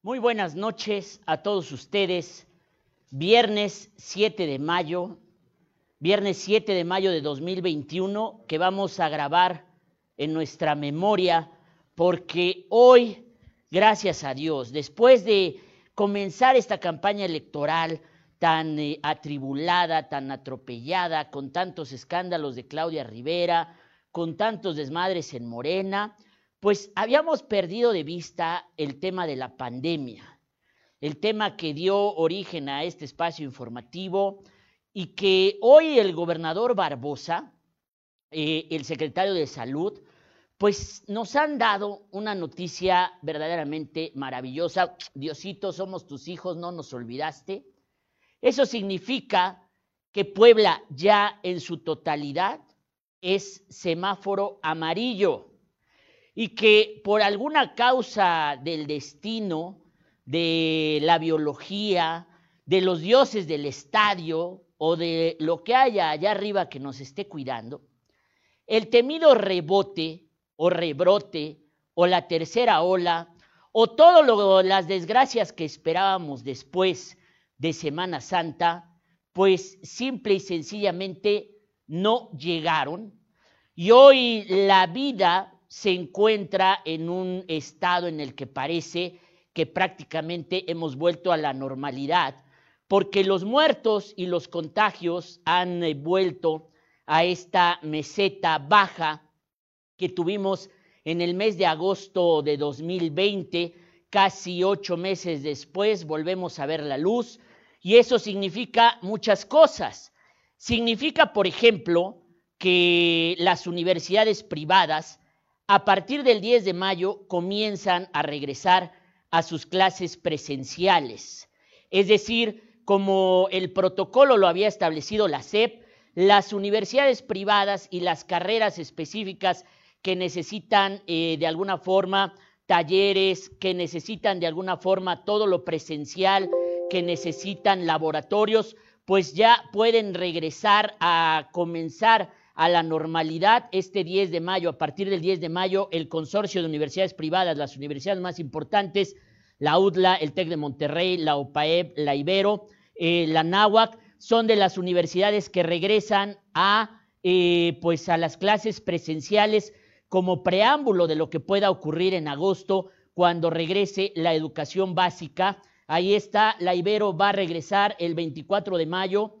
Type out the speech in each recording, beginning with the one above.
Muy buenas noches a todos ustedes. Viernes 7 de mayo, viernes 7 de mayo de 2021, que vamos a grabar en nuestra memoria, porque hoy, gracias a Dios, después de comenzar esta campaña electoral tan eh, atribulada, tan atropellada, con tantos escándalos de Claudia Rivera, con tantos desmadres en Morena, pues habíamos perdido de vista el tema de la pandemia, el tema que dio origen a este espacio informativo y que hoy el gobernador Barbosa, eh, el secretario de Salud, pues nos han dado una noticia verdaderamente maravillosa. Diosito, somos tus hijos, no nos olvidaste. Eso significa que Puebla ya en su totalidad es semáforo amarillo y que por alguna causa del destino, de la biología, de los dioses del estadio o de lo que haya allá arriba que nos esté cuidando, el temido rebote o rebrote o la tercera ola o todas las desgracias que esperábamos después de Semana Santa, pues simple y sencillamente no llegaron. Y hoy la vida se encuentra en un estado en el que parece que prácticamente hemos vuelto a la normalidad, porque los muertos y los contagios han eh, vuelto a esta meseta baja que tuvimos en el mes de agosto de 2020, casi ocho meses después volvemos a ver la luz y eso significa muchas cosas. Significa, por ejemplo, que las universidades privadas a partir del 10 de mayo comienzan a regresar a sus clases presenciales. Es decir, como el protocolo lo había establecido la SEP, las universidades privadas y las carreras específicas que necesitan eh, de alguna forma talleres, que necesitan de alguna forma todo lo presencial, que necesitan laboratorios, pues ya pueden regresar a comenzar a la normalidad este 10 de mayo. A partir del 10 de mayo, el consorcio de universidades privadas, las universidades más importantes, la UDLA, el TEC de Monterrey, la OPAEP, la Ibero, eh, la NAWAC, son de las universidades que regresan a, eh, pues a las clases presenciales como preámbulo de lo que pueda ocurrir en agosto cuando regrese la educación básica. Ahí está, la Ibero va a regresar el 24 de mayo,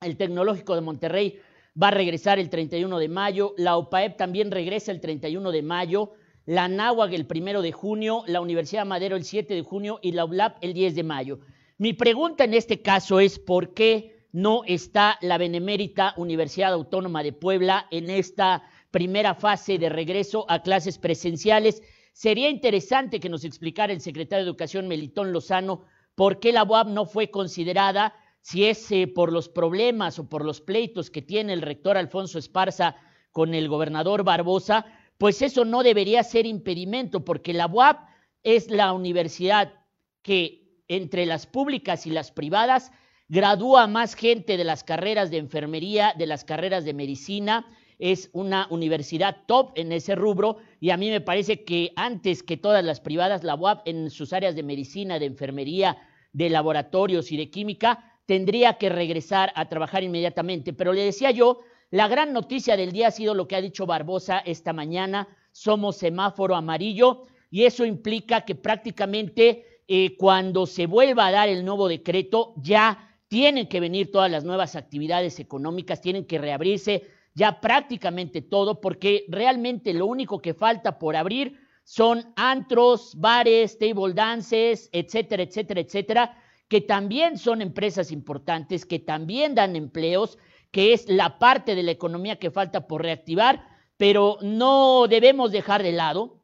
el Tecnológico de Monterrey va a regresar el 31 de mayo, la OPAEP también regresa el 31 de mayo, la NAWAG el 1 de junio, la Universidad Madero el 7 de junio y la ULAP el 10 de mayo. Mi pregunta en este caso es por qué no está la Benemérita Universidad Autónoma de Puebla en esta primera fase de regreso a clases presenciales. Sería interesante que nos explicara el secretario de Educación Melitón Lozano por qué la UAP no fue considerada si es por los problemas o por los pleitos que tiene el rector Alfonso Esparza con el gobernador Barbosa, pues eso no debería ser impedimento, porque la UAP es la universidad que entre las públicas y las privadas gradúa más gente de las carreras de enfermería, de las carreras de medicina, es una universidad top en ese rubro y a mí me parece que antes que todas las privadas, la UAP en sus áreas de medicina, de enfermería, de laboratorios y de química tendría que regresar a trabajar inmediatamente. Pero le decía yo, la gran noticia del día ha sido lo que ha dicho Barbosa esta mañana, somos semáforo amarillo y eso implica que prácticamente eh, cuando se vuelva a dar el nuevo decreto ya tienen que venir todas las nuevas actividades económicas, tienen que reabrirse ya prácticamente todo, porque realmente lo único que falta por abrir son antros, bares, table dances, etcétera, etcétera, etcétera, que también son empresas importantes, que también dan empleos, que es la parte de la economía que falta por reactivar, pero no debemos dejar de lado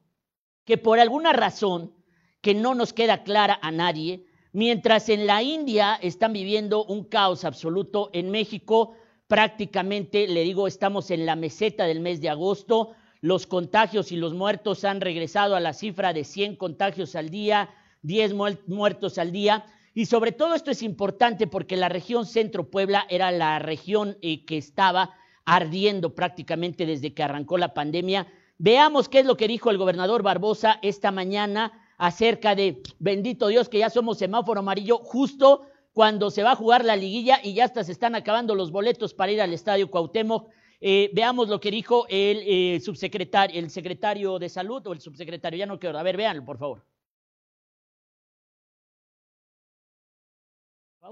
que por alguna razón que no nos queda clara a nadie, mientras en la India están viviendo un caos absoluto, en México prácticamente, le digo, estamos en la meseta del mes de agosto, los contagios y los muertos han regresado a la cifra de 100 contagios al día, 10 muertos al día, y sobre todo esto es importante porque la región Centro Puebla era la región eh, que estaba ardiendo prácticamente desde que arrancó la pandemia. Veamos qué es lo que dijo el gobernador Barbosa esta mañana acerca de, bendito Dios, que ya somos semáforo amarillo, justo cuando se va a jugar la liguilla y ya hasta se están acabando los boletos para ir al Estadio Cuauhtémoc. Eh, veamos lo que dijo el eh, subsecretario, el secretario de salud o el subsecretario, ya no quiero. A ver, véanlo, por favor.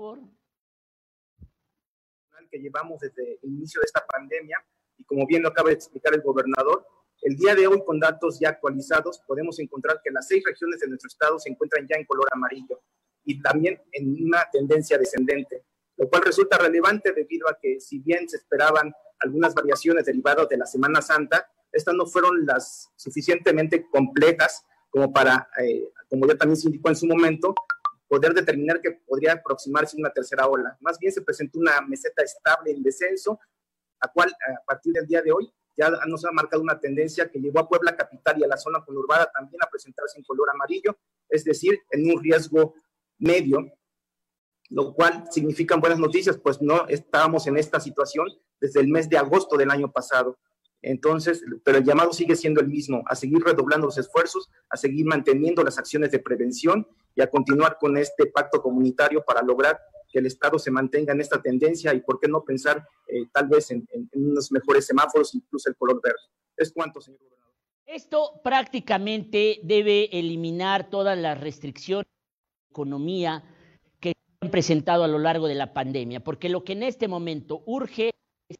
Favor. Que llevamos desde el inicio de esta pandemia y como bien lo acaba de explicar el gobernador, el día de hoy con datos ya actualizados podemos encontrar que las seis regiones de nuestro estado se encuentran ya en color amarillo y también en una tendencia descendente, lo cual resulta relevante debido a que si bien se esperaban algunas variaciones derivadas de la Semana Santa, estas no fueron las suficientemente complejas como para, eh, como ya también se indicó en su momento, poder determinar que podría aproximarse una tercera ola. Más bien se presentó una meseta estable en descenso, la cual a partir del día de hoy ya nos ha marcado una tendencia que llevó a Puebla capital y a la zona conurbada también a presentarse en color amarillo, es decir, en un riesgo medio, lo cual significan buenas noticias, pues no estábamos en esta situación desde el mes de agosto del año pasado. Entonces, pero el llamado sigue siendo el mismo, a seguir redoblando los esfuerzos, a seguir manteniendo las acciones de prevención y a continuar con este pacto comunitario para lograr que el Estado se mantenga en esta tendencia y por qué no pensar eh, tal vez en, en, unos mejores semáforos, incluso el color verde. ¿Es cuánto, señor gobernador? Esto prácticamente debe eliminar todas las restricciones economía que se han presentado a lo largo de la pandemia, porque lo que en este momento urge es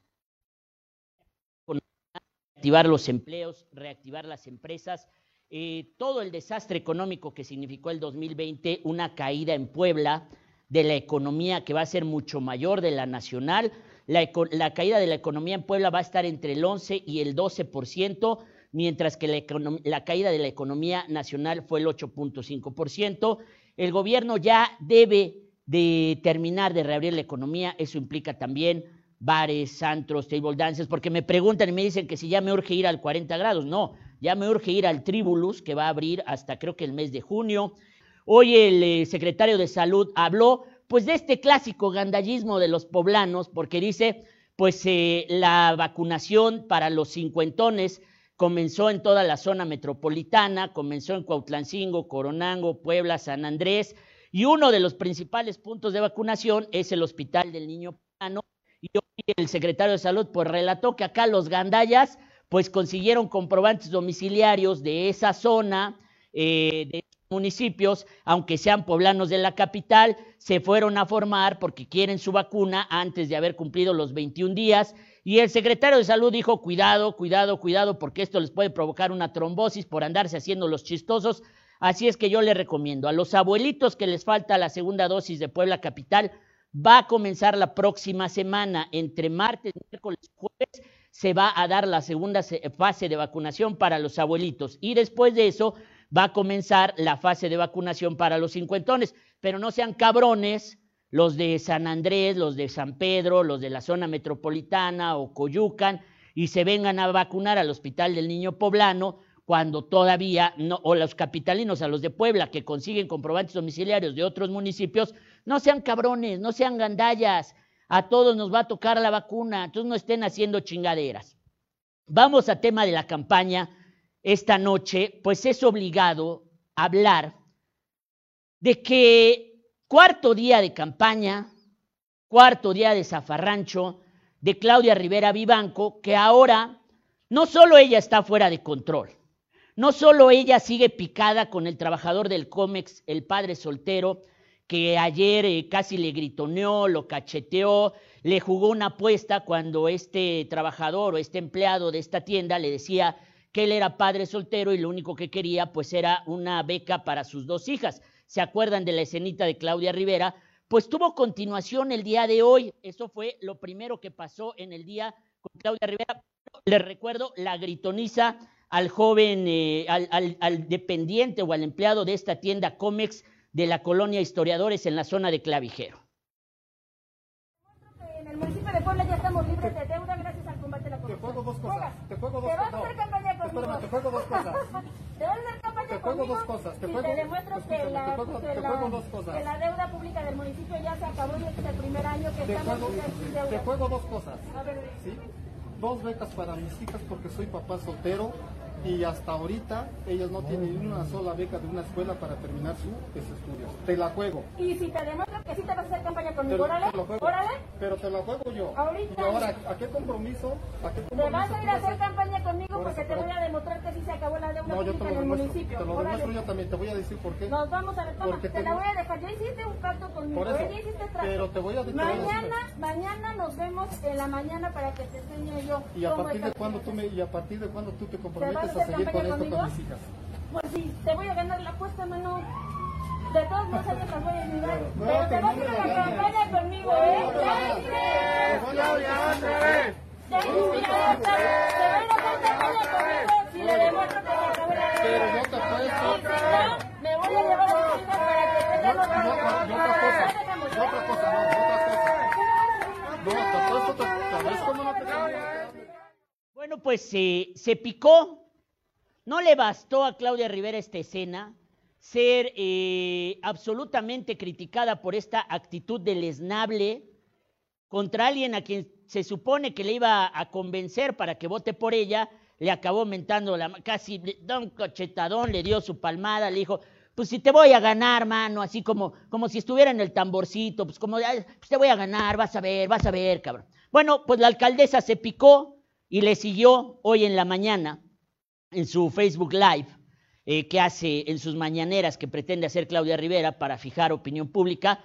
reactivar los empleos, reactivar las empresas, eh, todo el desastre económico que significó el 2020, una caída en Puebla de la economía que va a ser mucho mayor de la nacional, la, caída de la economía en Puebla va a estar entre el 11 y el 12%, mientras que la, la, caída de la economía nacional fue el 8.5% el gobierno ya debe de terminar de reabrir la economía, eso implica también bares, antros, table dances, porque me preguntan y me dicen que si ya me urge ir al 40 grados, no, ya me urge ir al Tribulus, que va a abrir hasta creo que el mes de junio. Hoy el eh, secretario de Salud habló pues de este clásico gandallismo de los poblanos, porque dice, pues eh, la vacunación para los cincuentones comenzó en toda la zona metropolitana, comenzó en Cuautlancingo, Coronango, Puebla, San Andrés, y uno de los principales puntos de vacunación es el Hospital del Niño Plano. Y hoy el secretario de Salud pues relató que acá los gandayas pues consiguieron comprobantes domiciliarios de esa zona, eh, de municipios, aunque sean poblanos de la capital, se fueron a formar porque quieren su vacuna antes de haber cumplido los 21 días y el secretario de salud dijo, cuidado, cuidado, cuidado, porque esto les puede provocar una trombosis por andarse haciendo los chistosos. Así es que yo le recomiendo a los abuelitos que les falta la segunda dosis de Puebla Capital, va a comenzar la próxima semana, entre martes, miércoles, jueves, se va a dar la segunda fase de vacunación para los abuelitos. Y después de eso va a comenzar la fase de vacunación para los cincuentones. Pero no sean cabrones los de San Andrés, los de San Pedro, los de la zona metropolitana o Coyucan, y se vengan a vacunar al Hospital del Niño Poblano cuando todavía no, o los capitalinos, a los de Puebla que consiguen comprobantes domiciliarios de otros municipios, no sean cabrones, no sean gandallas, a todos nos va a tocar la vacuna, entonces no estén haciendo chingaderas. Vamos a tema de la campaña esta noche, pues es obligado hablar de que Cuarto día de campaña, cuarto día de zafarrancho de Claudia Rivera Vivanco, que ahora no solo ella está fuera de control, no solo ella sigue picada con el trabajador del cómex, el padre soltero, que ayer eh, casi le gritoneó, lo cacheteó, le jugó una apuesta cuando este trabajador o este empleado de esta tienda le decía que él era padre soltero y lo único que quería pues era una beca para sus dos hijas se acuerdan de la escenita de Claudia Rivera, pues tuvo continuación el día de hoy. Eso fue lo primero que pasó en el día con Claudia Rivera. Les recuerdo la gritoniza al joven, eh, al, al, dependiente o al empleado de esta tienda Comex de la colonia Historiadores en la zona de Clavijero. En el municipio de Puebla ya estamos libres de deuda gracias al combate a la corrupción. Te juego dos cosas. Te juego dos cosas. Te vas a hacer campaña conmigo. Espérame, te juego dos cosas. Te vas a hacer campaña te juego conmigo dos cosas. Te y juego, te demuestro que la, te juego, que te la- juego dos cosas. que la deuda pública del municipio ya se acabó y este es el primer año que Te estamos juego, sin te deuda. juego dos cosas. A ver, ¿sí? Dos becas para mis hijas porque soy papá soltero. Y hasta ahorita ellos no tienen ni una sola beca de una escuela para terminar sus estudios. Te la juego. Y si te demuestro que sí te vas a hacer campaña Te, conmigo, órale, te órale. Pero te la juego yo. Ahorita. Y ahora, ¿a qué compromiso? ¿A qué Te compromiso vas a ir a hacer campaña conmigo Por porque eso, te voy a demostrar que sí se acabó la deuda No, yo te lo en el municipio. Te lo Órale. demuestro yo también. Te voy a decir por qué. Nos vamos a Porque te te- la voy a dejar. Ya hiciste un pacto conmigo. Ya hiciste trato. pero te voy a- te decir. Mañana, mañana nos vemos en la mañana para que te enseñe yo. ¿Y a partir de cuándo tú me, y a partir de cuándo tú te ¿Te vas comprometes a a hacer seguir con campaña esto conmigo? con mis hijas? Pues sí, te voy a ganar la apuesta, mano. De todos modos, ellos las voy a ayudar. No, pero te vas a no ir a me la campaña conmigo, ¿eh? No, no, no. Claudia. Te va a ir a hacer campaña conmigo si le demuestro que se acabó la deuda. Pero yo te apuesto. Y si no, me voy a llevar a mis hijas para que tengan otra, cosa. Otra cosa, no, otra cosa. No, ves no te Bueno, pues se picó. No le bastó a Claudia Rivera esta escena ser eh, absolutamente criticada por esta actitud deleznable contra alguien a quien se supone que le iba a convencer para que vote por ella, le acabó mentando la casi un cachetadón, le dio su palmada, le dijo, pues si te voy a ganar, mano, así como, como si estuviera en el tamborcito, pues como, "Ay, pues te voy a ganar, vas a ver, vas a ver, cabrón. Bueno, pues la alcaldesa se picó y le siguió hoy en la mañana en su Facebook Live eh, que hace en sus mañaneras que pretende hacer Claudia Rivera para fijar opinión pública.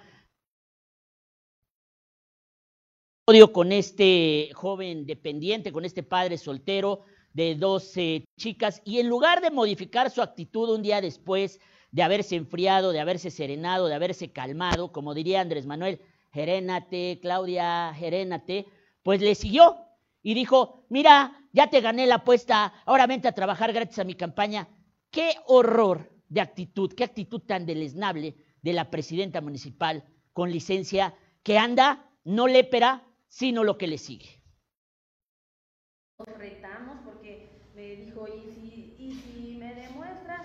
Odio con este joven dependiente, con este padre soltero de dos eh, chicas, y en lugar de modificar su actitud un día después de haberse enfriado, de haberse serenado, de haberse calmado, como diría Andrés Manuel, gerénate, Claudia, gerénate, pues le siguió y dijo, mira, ya te gané la apuesta, ahora vente a trabajar gratis a mi campaña. Qué horror de actitud, qué actitud tan deleznable de la presidenta municipal con licencia que anda no lépera, sino lo que le sigue. nos retamos porque me dijo, y si, y si me demuestra,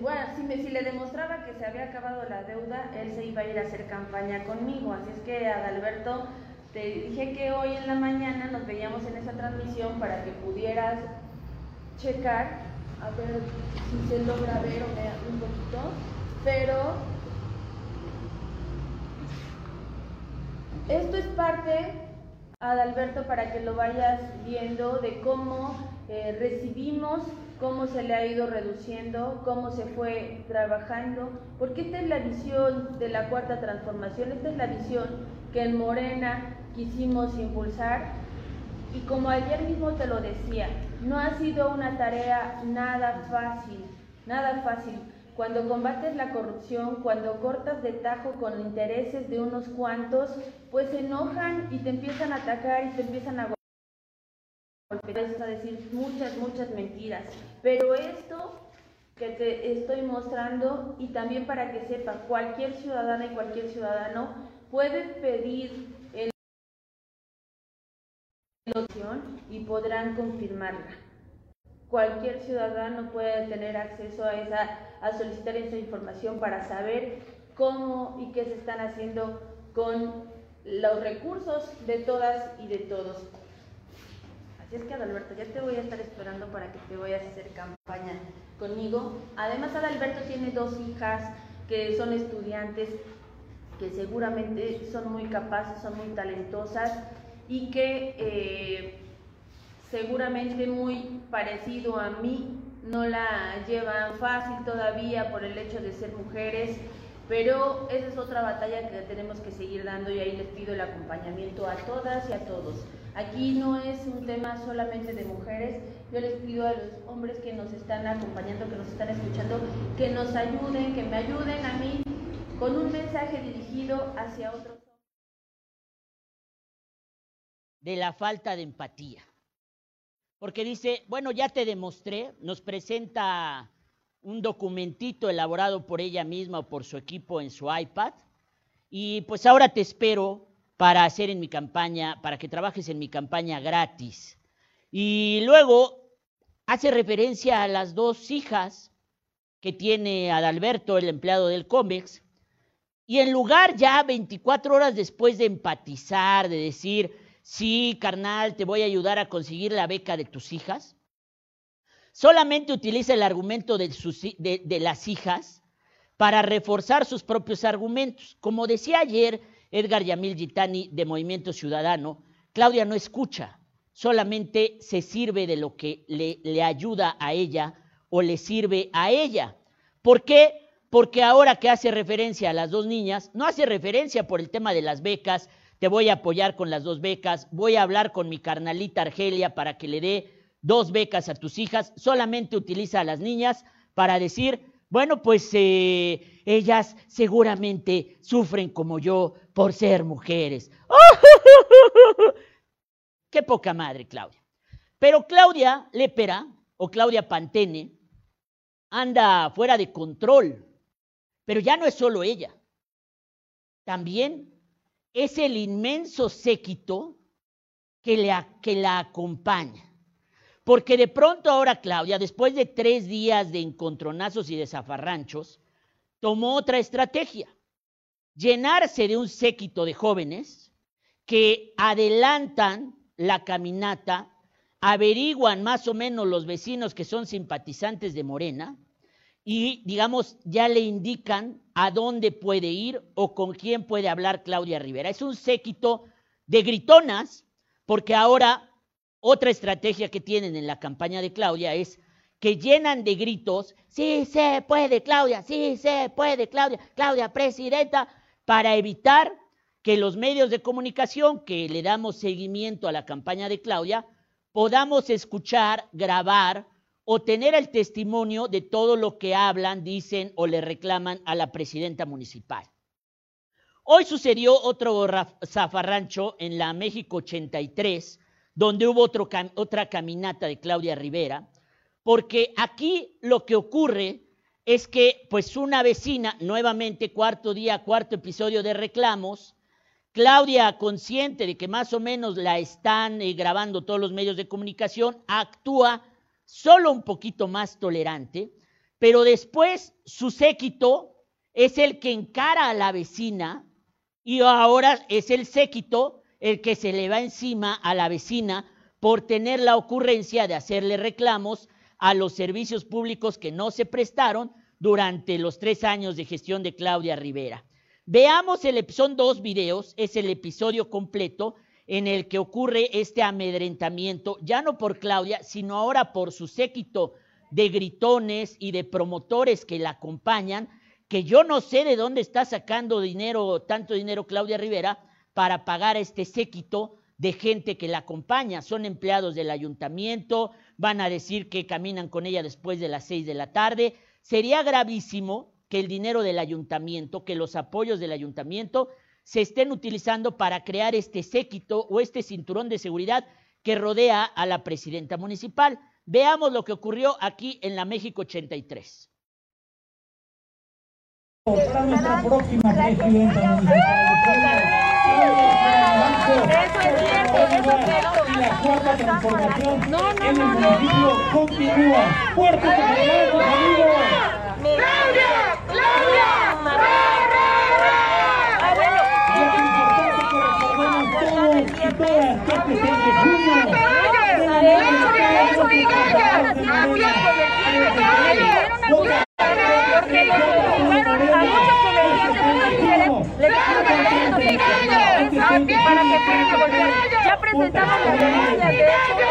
bueno, si, me, si le demostraba que se había acabado la deuda, él se iba a ir a hacer campaña conmigo. Así es que, Adalberto, te dije que hoy en la mañana nos veíamos en esa transmisión para que pudieras checar, a ver si se logra ver o un poquito, pero esto es parte Adalberto para que lo vayas viendo de cómo eh, recibimos, cómo se le ha ido reduciendo, cómo se fue trabajando, porque esta es la visión de la cuarta transformación, esta es la visión que en Morena quisimos impulsar y como ayer mismo te lo decía, no ha sido una tarea nada fácil, nada fácil. Cuando combates la corrupción, cuando cortas de tajo con intereses de unos cuantos, pues se enojan y te empiezan a atacar y te empiezan a golpear, a decir muchas, muchas mentiras. Pero esto que te estoy mostrando y también para que sepa, cualquier ciudadana y cualquier ciudadano puede pedir y podrán confirmarla. Cualquier ciudadano puede tener acceso a esa, a solicitar esa información para saber cómo y qué se están haciendo con los recursos de todas y de todos. Así es que Adalberto, ya te voy a estar esperando para que te vayas a hacer campaña conmigo. Además, Adalberto tiene dos hijas que son estudiantes, que seguramente son muy capaces, son muy talentosas y que eh, seguramente muy parecido a mí, no la llevan fácil todavía por el hecho de ser mujeres, pero esa es otra batalla que tenemos que seguir dando y ahí les pido el acompañamiento a todas y a todos. Aquí no es un tema solamente de mujeres, yo les pido a los hombres que nos están acompañando, que nos están escuchando, que nos ayuden, que me ayuden a mí con un mensaje dirigido hacia otros de la falta de empatía. Porque dice, bueno, ya te demostré, nos presenta un documentito elaborado por ella misma o por su equipo en su iPad, y pues ahora te espero para hacer en mi campaña, para que trabajes en mi campaña gratis. Y luego hace referencia a las dos hijas que tiene Adalberto, el empleado del COMEX, y en lugar ya 24 horas después de empatizar, de decir, sí, carnal, te voy a ayudar a conseguir la beca de tus hijas, solamente utiliza el argumento de, las hijas para reforzar sus propios argumentos. Como decía ayer Edgar Yamil Gitani de Movimiento Ciudadano, Claudia no escucha, solamente se sirve de lo que le, le ayuda a ella o le sirve a ella. ¿Por qué? Porque ahora que hace referencia a las dos niñas, no hace referencia por el tema de las becas, te voy a apoyar con las dos becas, voy a hablar con mi carnalita Argelia para que le dé dos becas a tus hijas, solamente utiliza a las niñas para decir, bueno, pues eh, ellas seguramente sufren como yo por ser mujeres. Qué poca madre, Claudia. Pero Claudia Lepera o Claudia Pantene anda fuera de control. Pero ya no es solo ella. También es el inmenso séquito que, que la acompaña. Porque de pronto ahora Claudia, después de tres días de encontronazos y de zafarranchos, tomó otra estrategia. Llenarse de un séquito de jóvenes que adelantan la caminata, averiguan más o menos los vecinos que son simpatizantes de Morena y, digamos, ya le indican a dónde puede ir o con quién puede hablar Claudia Rivera. Es un séquito de gritonas, porque ahora otra estrategia que tienen en la campaña de Claudia es que llenan de gritos, sí se puede, Claudia, sí se puede, Claudia, Claudia, presidenta, para evitar que los medios de comunicación que le damos seguimiento a la campaña de Claudia podamos escuchar, grabar o tener el testimonio de todo lo que hablan, dicen o le reclaman a la presidenta municipal. Hoy sucedió otro zafarrancho en la México 83, donde hubo otra caminata de Claudia Rivera, porque aquí lo que ocurre es que pues una vecina, nuevamente cuarto día, cuarto episodio de reclamos, Claudia, consciente de que más o menos la están eh, grabando todos los medios de comunicación, actúa solo un poquito más tolerante, pero después su séquito es el que encara a la vecina y ahora es el séquito el que se le va encima a la vecina por tener la ocurrencia de hacerle reclamos a los servicios públicos que no se prestaron durante los tres años de gestión de Claudia Rivera. Veamos el son dos videos, es el episodio completo en el que ocurre este amedrentamiento, ya no por Claudia, sino ahora por su séquito de gritones y de promotores que la acompañan, que yo no sé de dónde está sacando dinero, tanto dinero Claudia Rivera, para pagar este séquito de gente que la acompaña. Son empleados del ayuntamiento, van a decir que caminan con ella después de las seis de la tarde. Sería gravísimo que el dinero del ayuntamiento, que los apoyos del ayuntamiento se estén utilizando para crear este séquito o este cinturón de seguridad que rodea a la presidenta municipal. Veamos lo que ocurrió aquí en la México 83. para nuestra próxima presidenta municipal. Eso es cierto, eso es cierto. Y la cuarta transformación No, no, en no, el no. municipio continúa. Fuertes aplausos, amigos. ¡Claudia! ¡Claudia! Ah, bueno. Y es importante que recordemos todos y todas que 6 de junio Porque los ocuparon a muchos comerciantes, les dejaron de pagar los 600 pesos para que puedan negociar. Ya presentamos la denuncia de hecho, que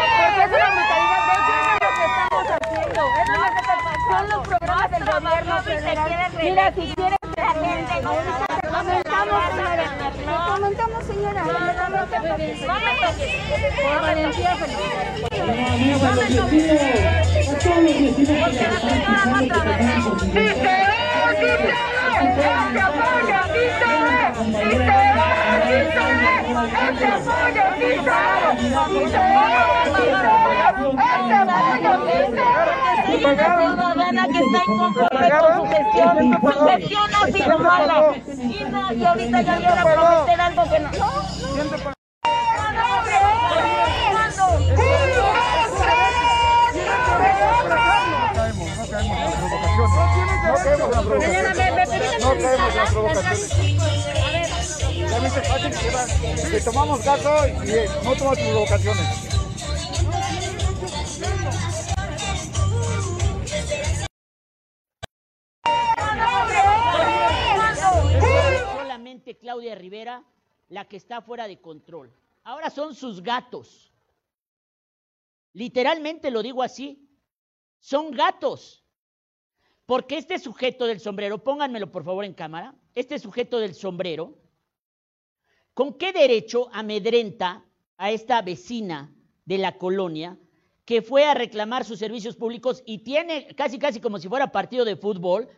estamos haciendo. Eso es lo que gobierno federal. Mira, si quieres, la gente no comentamos, señora. Lo comentamos, señora. No me toques. Por valentía, Amigos, ciudadana que está inconforme con su gestión, su gestión ha sido mala. Y ahorita ya viene a prometer algo que no. Mañana no las provocaciones. Ya que Le tomamos gato y eh, no tomas provocaciones. Solamente Claudia Rivera la que está fuera de control. Ahora son sus gatos. Literalmente lo digo así. Son gatos. Porque este sujeto del sombrero, pónganmelo por favor en cámara, este sujeto del sombrero, ¿con qué derecho amedrenta a esta vecina de la colonia que fue a reclamar sus servicios públicos y tiene, casi casi como si fuera partido de fútbol,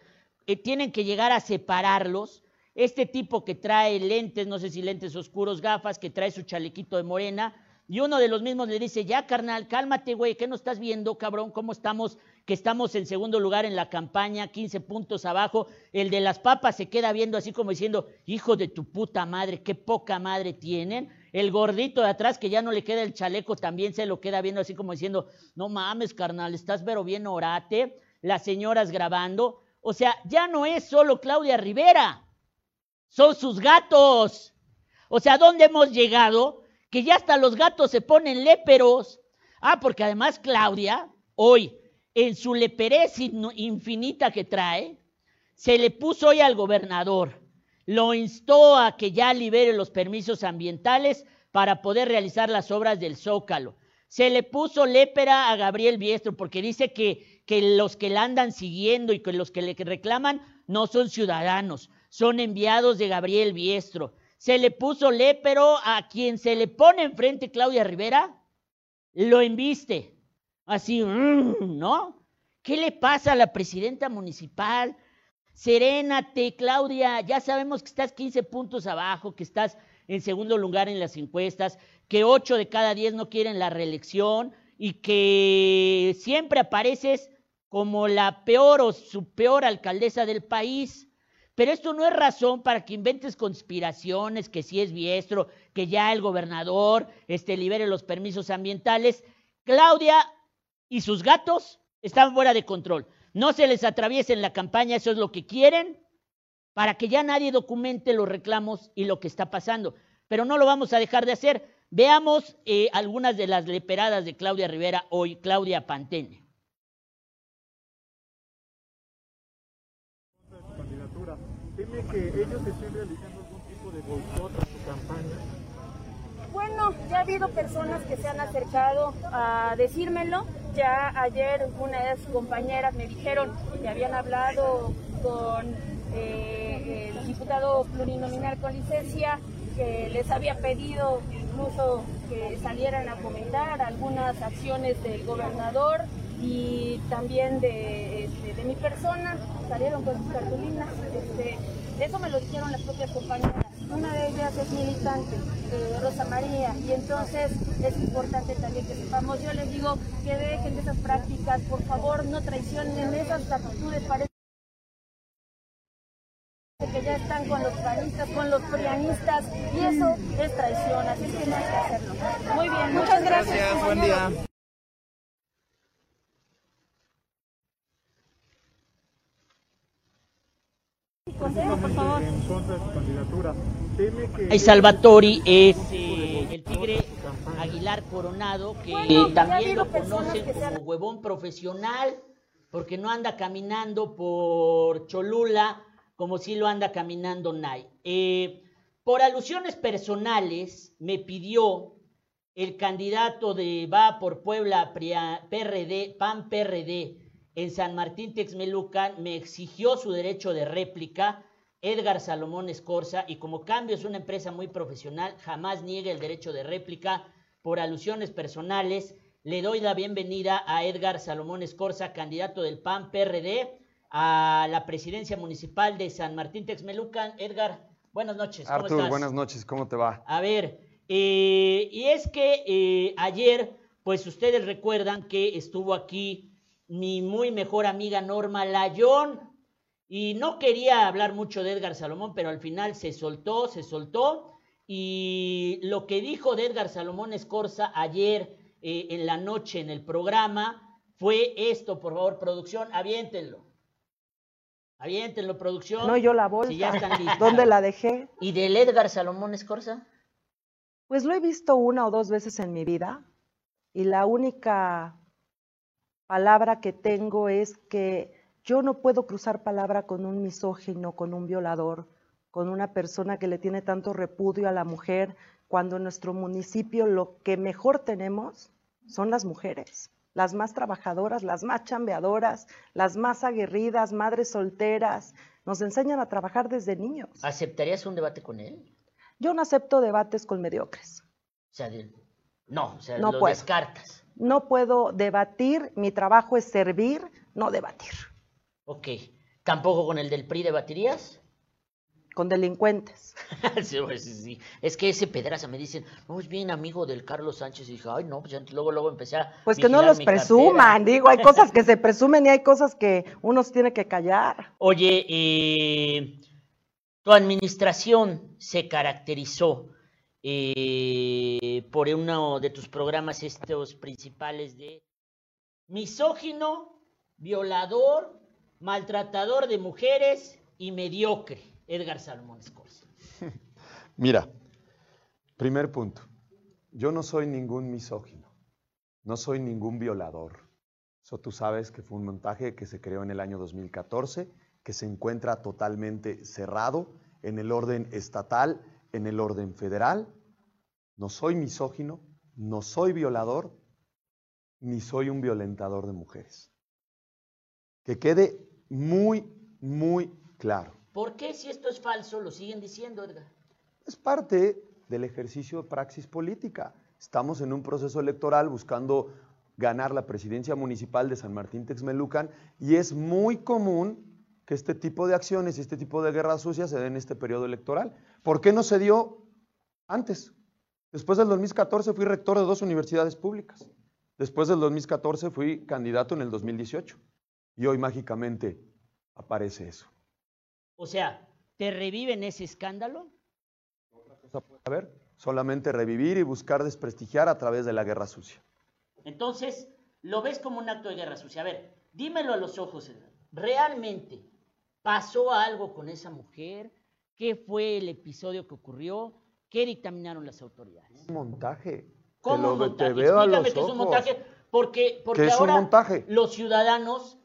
eh, tienen que llegar a separarlos? Este tipo que trae lentes, no sé si lentes oscuros, gafas, que trae su chalequito de morena, y uno de los mismos le dice, ya carnal, cálmate, güey, ¿qué no estás viendo, cabrón? ¿Cómo estamos? Que estamos en segundo lugar en la campaña, 15 puntos abajo. El de las papas se queda viendo así como diciendo, hijo de tu puta madre, qué poca madre tienen. El gordito de atrás que ya no le queda el chaleco también se lo queda viendo así como diciendo, no mames, carnal, estás pero bien orate. Las señoras grabando. O sea, ya no es solo Claudia Rivera, son sus gatos. O sea, ¿dónde hemos llegado? que ya hasta los gatos se ponen léperos. Ah, porque además Claudia, hoy, en su leperez infinita que trae, se le puso hoy al gobernador, lo instó a que ya libere los permisos ambientales para poder realizar las obras del Zócalo. Se le puso lépera a Gabriel Biestro porque dice que, que los que la andan siguiendo y que los que le reclaman no son ciudadanos, son enviados de Gabriel Biestro se le puso lépero a quien se le pone enfrente Claudia Rivera, lo embiste. Así, mm, ¿no? ¿Qué le pasa a la presidenta municipal? Serénate, Claudia, ya sabemos que estás 15 puntos abajo, que estás en segundo lugar en las encuestas, que 8 de cada 10 no quieren la reelección y que siempre apareces como la peor o su peor alcaldesa del país. Pero esto no es razón para que inventes conspiraciones, que si es biestro, que ya el gobernador este, libere los permisos ambientales. Claudia y sus gatos están fuera de control. No se les atraviese en la campaña, eso es lo que quieren, para que ya nadie documente los reclamos y lo que está pasando. Pero no lo vamos a dejar de hacer. Veamos eh, algunas de las leperadas de Claudia Rivera hoy, Claudia Pantene. ¿Teme que ellos estén realizando algún tipo de boicot a su campaña? Ya ha habido personas que se han acercado a decírmelo. Ya ayer unas compañeras me dijeron que habían hablado con eh, el diputado plurinominal con licencia, que les había pedido incluso que salieran a comentar algunas acciones del gobernador y también de, este, de mi persona, salieron con sus cartulinas. Este, eso me lo dijeron las propias compañeras. Una de ellas es militante, eh, Rosa María, y entonces es importante también que sepamos. Yo les digo que dejen de esas prácticas, por favor, no traicionen esas actitudes. Parece que ya están con los panistas, con los prianistas, y eso es traición, así es que no hay que hacerlo. Muy bien, muchas gracias. Gracias, buen día. Consejo, por favor. En contra de su candidatura. ¿Teme que Ay, Salvatori es eh, el tigre Aguilar Coronado, que Bueno, también lo conocen como huevón profesional, porque no anda caminando por Cholula como si lo anda caminando Nay. Eh, por alusiones personales, me pidió el candidato de Va por Puebla PRD, PAN PRD, en San Martín Texmelucan, me exigió su derecho de réplica, Edgar Salomón Escorza, y como cambio es una empresa muy profesional, jamás niega el derecho de réplica por alusiones personales. Le doy la bienvenida a Edgar Salomón Escorza, candidato del PAN PRD, a la presidencia municipal de San Martín Texmelucan. Edgar, buenas noches. ¿cómo Artur, estás? buenas noches, ¿cómo te va? A ver, eh, y es que eh, ayer, pues ustedes recuerdan que estuvo aquí mi muy mejor amiga Norma Layón y no quería hablar mucho de Edgar Salomón, pero al final se soltó, se soltó y lo que dijo de Edgar Salomón Escorza ayer eh, en la noche en el programa fue esto, por favor, producción, aviéntenlo. Aviéntenlo, producción. No, yo la bolsa. Si ya están listas. ¿Dónde la dejé? ¿Y del Edgar Salomón Escorza? Pues lo he visto una o dos veces en mi vida y la única palabra que tengo es que yo no puedo cruzar palabra con un misógino, con un violador, con una persona que le tiene tanto repudio a la mujer, cuando en nuestro municipio lo que mejor tenemos son las mujeres, las más trabajadoras, las más chambeadoras, las más aguerridas, madres solteras, nos enseñan a trabajar desde niños. ¿Aceptarías un debate con él? Yo no acepto debates con mediocres. O sea, no, o sea, No lo puedo. descartas. No puedo debatir, mi trabajo es servir, no debatir. Ok. ¿Tampoco con el del PRI debatirías? Con delincuentes. sí, pues, sí. Es que ese Pedraza me dicen, no, es bien amigo del Carlos Sánchez. Y dije, ay, no, pues ya luego, luego empecé a. Pues que no los presuman, cartera". digo, hay cosas que se presumen y hay cosas que uno se tiene que callar. Oye, eh, tu administración se caracterizó eh, por uno de tus programas estos principales de misógino, violador, maltratador de mujeres y mediocre. Edgar Salomón Escorza. Mira, primer punto. Yo no soy ningún misógino. No soy ningún violador. Eso tú sabes que fue un montaje que se creó en el año 2014, que se encuentra totalmente cerrado en el orden estatal, en el orden federal. No soy misógino, no soy violador, ni soy un violentador de mujeres. Que quede muy, muy claro. ¿Por qué si esto es falso lo siguen diciendo, Edgar? Es parte del ejercicio de praxis política. Estamos en un proceso electoral buscando ganar la presidencia municipal de San Martín Texmelucan y es muy común que este tipo de acciones y este tipo de guerra sucia se den en este periodo electoral. ¿Por qué no se dio antes? Después del 2014 fui rector de dos universidades públicas. Después del 2014 fui candidato en el 2018. Y hoy mágicamente aparece eso. O sea, ¿te reviven ese escándalo? cosa puede haber, solamente revivir y buscar desprestigiar a través de la guerra sucia. Entonces, lo ves como un acto de guerra sucia. A ver, dímelo a los ojos. ¿Realmente pasó algo con esa mujer? ¿Qué fue el episodio que ocurrió? ¿Qué dictaminaron las autoridades? Un montaje. ¿Cómo un montaje? te veo a qué es un montaje, porque, porque ¿Qué es un ahora montaje? los ciudadanos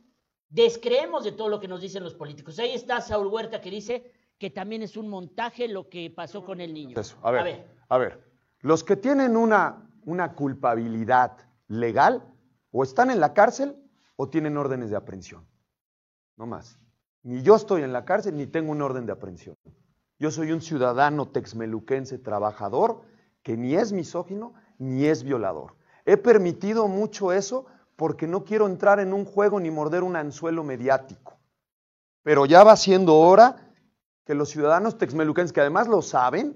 descreemos de todo lo que nos dicen los políticos. Ahí está Saúl Huerta que dice que también es un montaje lo que pasó con el niño. Eso, a ver, a ver, los que tienen una, una culpabilidad legal o están en la cárcel o tienen órdenes de aprehensión. No más. Ni yo estoy en la cárcel ni tengo un orden de aprehensión. Yo soy un ciudadano texmeluquense trabajador que ni es misógino ni es violador. He permitido mucho eso porque no quiero entrar en un juego ni morder un anzuelo mediático. Pero ya va siendo hora que los ciudadanos texmeluquenses, que además lo saben,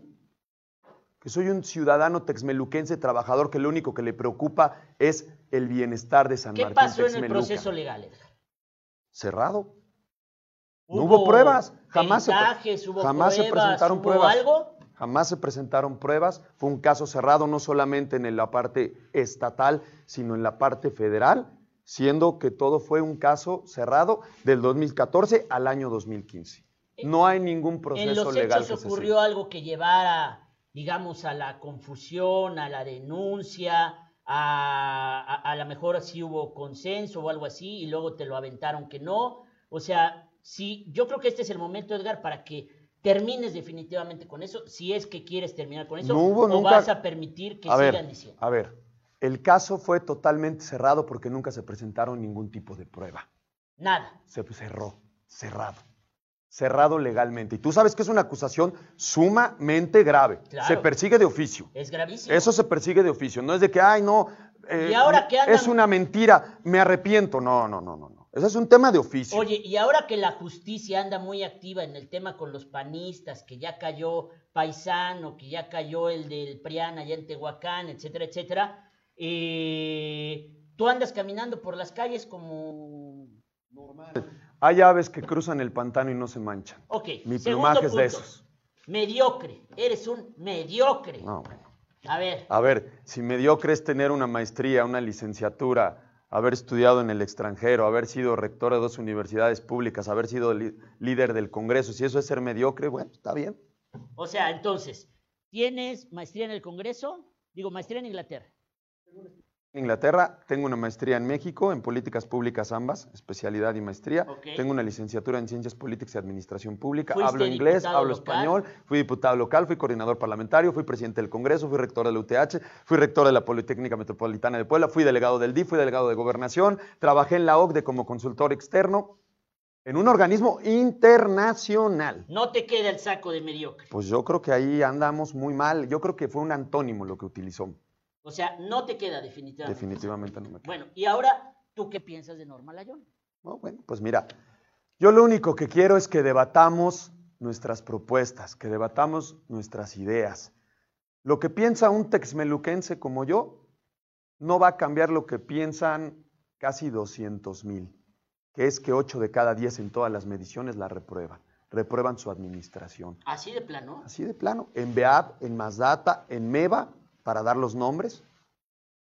que soy un ciudadano texmeluquense trabajador que lo único que le preocupa es el bienestar de San ¿Qué Martín pasó en el proceso legal, Edgar? Cerrado. No hubo pruebas, jamás se, hubo jamás se presentaron hubo pruebas. algo? Jamás se presentaron pruebas. Fue un caso cerrado no solamente en la parte estatal, sino en la parte federal, siendo que todo fue un caso cerrado del 2014 al año 2015. No hay ningún en proceso los legal hechos que se ocurrió algo que llevara, digamos, a la confusión, a la denuncia, a, a, a lo mejor si hubo consenso o algo así, y luego te lo aventaron que no. O sea, sí, yo creo que este es el momento, Edgar, para que termines definitivamente con eso, si es que quieres terminar con eso, No hubo o nunca- vas a permitir que a sigan ver, diciendo. a ver, el caso fue totalmente cerrado porque nunca se presentaron ningún tipo de prueba. Nada. Se cerró, cerrado. Cerrado legalmente. Y tú sabes que es una acusación sumamente grave. Claro. Se persigue de oficio. Es gravísimo. Eso se persigue de oficio. No es de que, ay, no, eh, ¿Y ahora qué andan- es una mentira, me arrepiento. No, no, no, no. no. Ese es un tema de oficio. Oye, y ahora que la justicia anda muy activa en el tema con los panistas, que ya cayó Paisano, que ya cayó el del Prián allá en Tehuacán, etcétera, etcétera, eh, tú andas caminando por las calles como... Hay aves que cruzan el pantano y no se manchan. Ok, Mi plumaje es de esos. Mediocre, eres un mediocre. No, bueno. A ver, A ver, si mediocre es tener una maestría, una licenciatura, haber estudiado en el extranjero, haber sido rector de dos universidades públicas, haber sido líder del Congreso, si eso es ser mediocre, bueno, está bien. o sea, entonces, ¿tienes maestría en el Congreso? Digo, maestría en Inglaterra. Inglaterra, tengo una maestría en México, en políticas públicas ambas, especialidad y maestría. Ok. Tengo una licenciatura en ciencias políticas y administración pública. ¿Fuiste Hablo inglés, hablo local? español, fui diputado local, fui coordinador parlamentario, fui presidente del Congreso, fui rector de la UTH, fui rector de la Politécnica Metropolitana de Puebla, fui delegado del DIF, fui delegado de gobernación, trabajé en la OCDE como consultor externo en un organismo internacional. No te queda el saco de mediocre. Pues yo creo que ahí andamos muy mal. Yo creo que fue un antónimo lo que utilizó. O sea, no te queda definitivamente. Definitivamente no me queda. Bueno, y ahora, ¿tú qué piensas de Norma Layón? No, bueno, pues mira, yo lo único que quiero es que debatamos nuestras propuestas, que debatamos nuestras ideas. Lo que piensa un texmeluquense como yo no va a cambiar lo que piensan casi 200 mil, que es que 8 de cada 10 en todas las mediciones la reprueban, reprueban su administración. Así de plano. Así de plano, en BEAD, en Mazdata, en MEVA, para dar los nombres,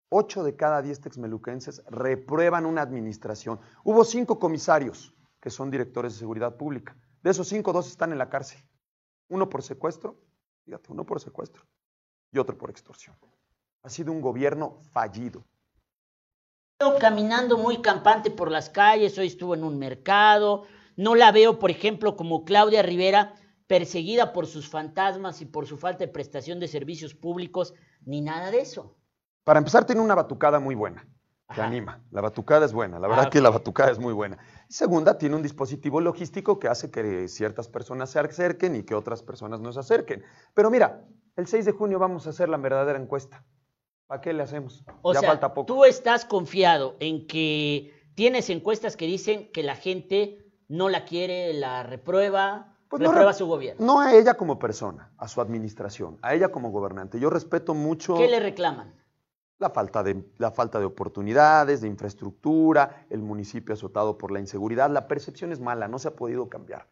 8 de cada 10 texmeluquenses reprueban una administración. Hubo cinco comisarios que son directores de seguridad pública. De esos cinco, dos están en la cárcel. Uno por secuestro, fíjate, uno por secuestro y otro por extorsión. Ha sido un gobierno fallido. Veo caminando muy campante por las calles, hoy estuvo en un mercado. No la veo, por ejemplo, como Claudia Rivera, perseguida por sus fantasmas y por su falta de prestación de servicios públicos, ni nada de eso. Para empezar, tiene una batucada muy buena, Ajá. anima. La batucada es buena, la verdad Ah, que la batucada es muy buena. Y segunda, tiene un dispositivo logístico que hace que ciertas personas se acerquen y que otras personas no se acerquen. Pero mira, el 6 de junio vamos a hacer la verdadera encuesta. ¿Para qué le hacemos? O ya sea, falta poco. tú estás confiado en que tienes encuestas que dicen que la gente no la quiere, la reprueba, Pues no re- su gobierno. No a ella como persona, a su administración, a ella como gobernante. Yo respeto mucho ¿Qué le reclaman? la falta, de, la falta de oportunidades, de infraestructura, el municipio azotado por la inseguridad. La percepción es mala, no se ha podido cambiar.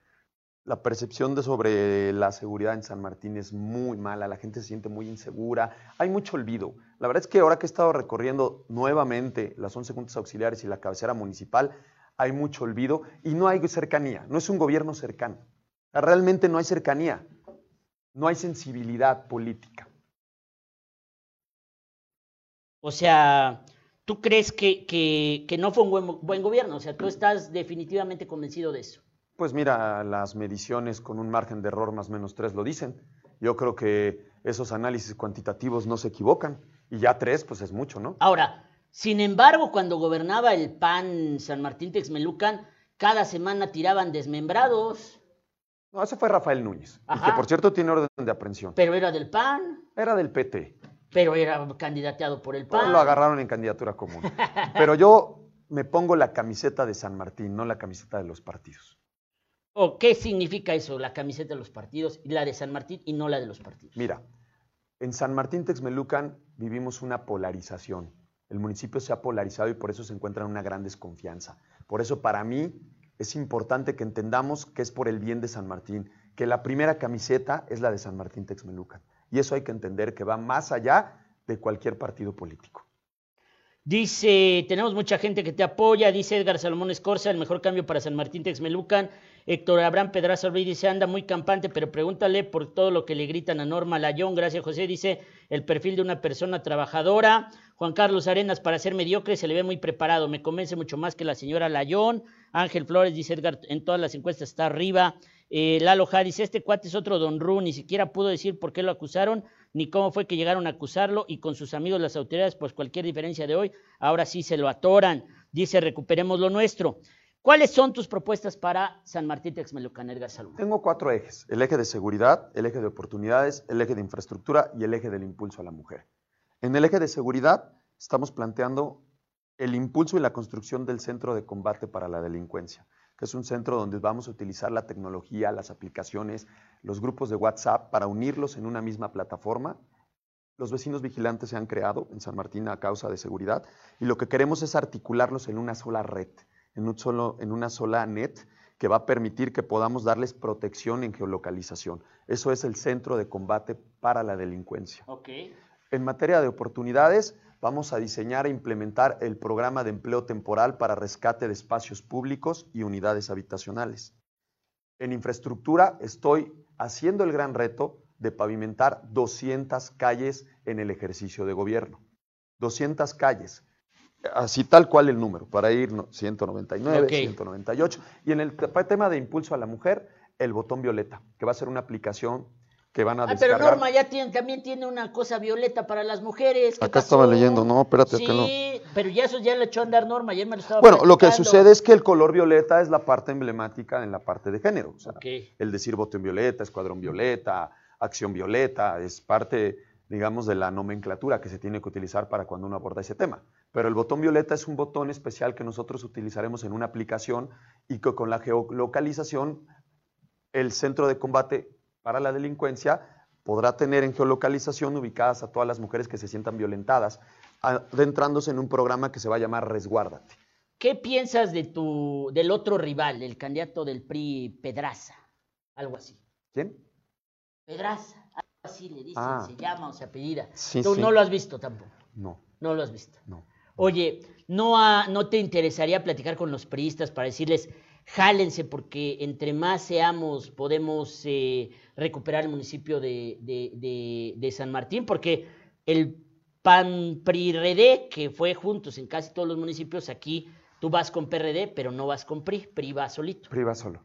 La percepción de sobre la seguridad en San Martín es muy mala, la gente se siente muy insegura, hay mucho olvido. La verdad es que ahora que he estado recorriendo nuevamente las 11 juntas auxiliares y la cabecera municipal, hay mucho olvido y no hay cercanía, no es un gobierno cercano. Realmente no hay cercanía, no hay sensibilidad política. O sea, ¿tú crees que, que- que no fue un buen, buen gobierno? O sea, tú estás definitivamente convencido de eso. Pues mira, las mediciones con un margen de error más o menos 3 lo dicen. Yo creo que esos análisis cuantitativos no se equivocan. Y ya 3, pues es mucho, ¿no? Ahora, sin embargo, cuando gobernaba el PAN San Martín Texmelucan, cada semana tiraban desmembrados, No, ese fue Rafael Núñez. Que por cierto tiene orden de aprehensión. pero era del PAN, Era del PT. pero era candidateado por el PAN. lo agarraron en candidatura común. Pero yo me pongo la camiseta de San Martín, no la camiseta de los partidos. ¿O qué significa eso, la camiseta de los partidos, y la de San Martín y no la de los partidos? Mira, en San Martín Texmelucan vivimos una polarización. El municipio se ha polarizado y por eso se encuentra en una gran desconfianza. Por eso para mí es importante que entendamos que es por el bien de San Martín, que la primera camiseta es la de San Martín Texmelucan. Y eso hay que entender que va más allá de cualquier partido político. Dice, tenemos mucha gente que te apoya, dice Edgar Salomón Escorza, el mejor cambio para San Martín Texmelucan. Héctor Abraham Pedraza Ruiz dice, anda muy campante, pero pregúntale por todo lo que le gritan a Norma Layón. Gracias, José. Dice, el perfil de una persona trabajadora. Juan Carlos Arenas, para ser mediocre, se le ve muy preparado. Me convence mucho más que la señora Layón. Ángel Flores, dice Edgar, en todas las encuestas está arriba. Eh, Lalo Ja dice, este cuate es otro Don Ru, ni siquiera pudo decir por qué lo acusaron, ni cómo fue que llegaron a acusarlo, y con sus amigos las autoridades, pues cualquier diferencia de hoy, ahora sí se lo atoran. Dice, recuperemos lo nuestro. ¿Cuáles son tus propuestas para San Martín Texmelucan, Edgar Salomón? Tengo cuatro ejes, el eje de seguridad, el eje de oportunidades, el eje de infraestructura y el eje del impulso a la mujer. En el eje de seguridad estamos planteando el impulso y la construcción del Centro de Combate para la Delincuencia, que es un centro donde vamos a utilizar la tecnología, las aplicaciones, los grupos de WhatsApp para unirlos en una misma plataforma. Los vecinos vigilantes se han creado en San Martín a causa de seguridad y lo que queremos es articularlos en una sola red, en, un solo, en una sola net que va a permitir que podamos darles protección en geolocalización. Eso es el Centro de Combate para la Delincuencia. En materia de oportunidades, vamos a diseñar e implementar el programa de empleo temporal para rescate de espacios públicos y unidades habitacionales. En infraestructura, estoy haciendo el gran reto de pavimentar 200 calles en el ejercicio de gobierno. 200 calles. así tal cual el número, para ir no, 199, Ok. 198. Y en el te- tema de impulso a la mujer, el botón violeta, que va a ser una aplicación que van a Ah, pero. Norma ya tiene, también tiene una cosa violeta para las mujeres. ¿qué Acá estaba leyendo, no, espérate, Sí, no. pero ya eso ya lo echó a andar Norma, ya me lo estaba Bueno, lo que sucede es que el color violeta es la parte emblemática en la parte de género. o sea. El decir botón violeta, escuadrón violeta, acción violeta, es parte, digamos, de la nomenclatura que se tiene que utilizar para cuando uno aborda ese tema. Pero el botón violeta es un botón especial que nosotros utilizaremos en una aplicación y que con la geolocalización el centro de combate para la delincuencia podrá tener en geolocalización ubicadas a todas las mujeres que se sientan violentadas, adentrándose en un programa que se va a llamar Resguárdate. ¿Qué piensas de tu, del otro rival, el candidato del PRI, Pedraza? Algo así. ¿Quién? Pedraza, algo así le dicen, Ah. se llama o se apellida. Sí, Tú sí. no lo has visto tampoco. No, No lo has visto. no. Oye, ¿no, ha- ¿no te interesaría platicar con los priistas para decirles, jálense porque entre más seamos podemos eh, recuperar el municipio de, de- de- de San Martín? Porque el PAN PRI-RD, que fue juntos en casi todos los municipios, aquí tú vas con PRD, pero no vas con PRI, PRI va solito. Priva solo.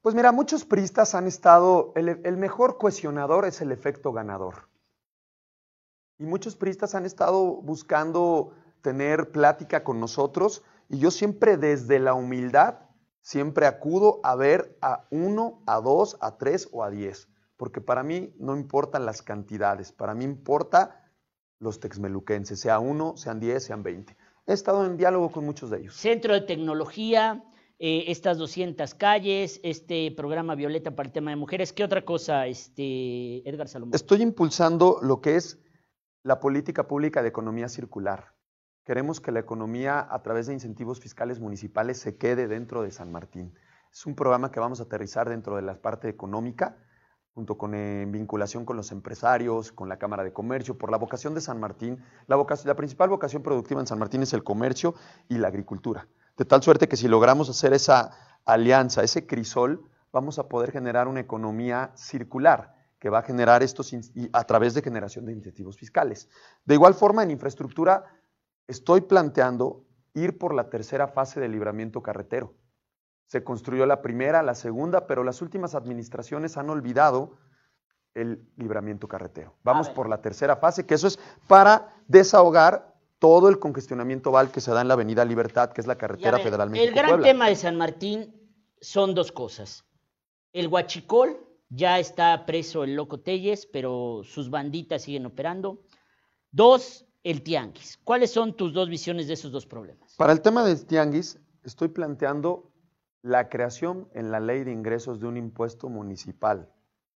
Pues mira, muchos priistas han estado, el, el mejor cohesionador es el efecto ganador. Y muchos priistas han estado buscando tener plática con nosotros y yo siempre desde la humildad, siempre acudo a ver a uno, a dos, a tres o a diez. Porque para mí no importan las cantidades, para mí importa los texmeluquenses, sea uno, sean diez, sean veinte. He estado en diálogo con muchos de ellos. Centro de Tecnología, eh, estas 200 calles, este programa Violeta para el tema de mujeres. ¿Qué otra cosa, este, Edgar Salomón? Estoy impulsando lo que es la política pública de economía circular. Queremos que la economía a través de incentivos fiscales municipales se quede dentro de San Martín. Es un programa que vamos a aterrizar dentro de la parte económica, junto con eh, vinculación con los empresarios, con la Cámara de Comercio, por la vocación de San Martín. La, vocación- la principal vocación productiva en San Martín es el comercio y la agricultura. De tal suerte que si logramos hacer esa alianza, ese crisol, vamos a poder generar una economía circular que va a generar estos a través de generación de incentivos fiscales. De igual forma, en infraestructura estoy planteando ir por la tercera fase del libramiento carretero. Se construyó la primera, la segunda, pero las últimas administraciones han olvidado el libramiento carretero. Vamos por la tercera fase, que eso es para desahogar todo el congestionamiento val que se da en la Avenida Libertad, que es la carretera ver, federal el México. gran tema de San Martín son dos cosas. El Huachicol, ya está preso el Loco Telles, pero sus banditas siguen operando. Dos, el Tianguis. ¿Cuáles son tus dos visiones de esos dos problemas? Para el tema del tianguis, estoy planteando la creación en la ley de ingresos de un impuesto municipal.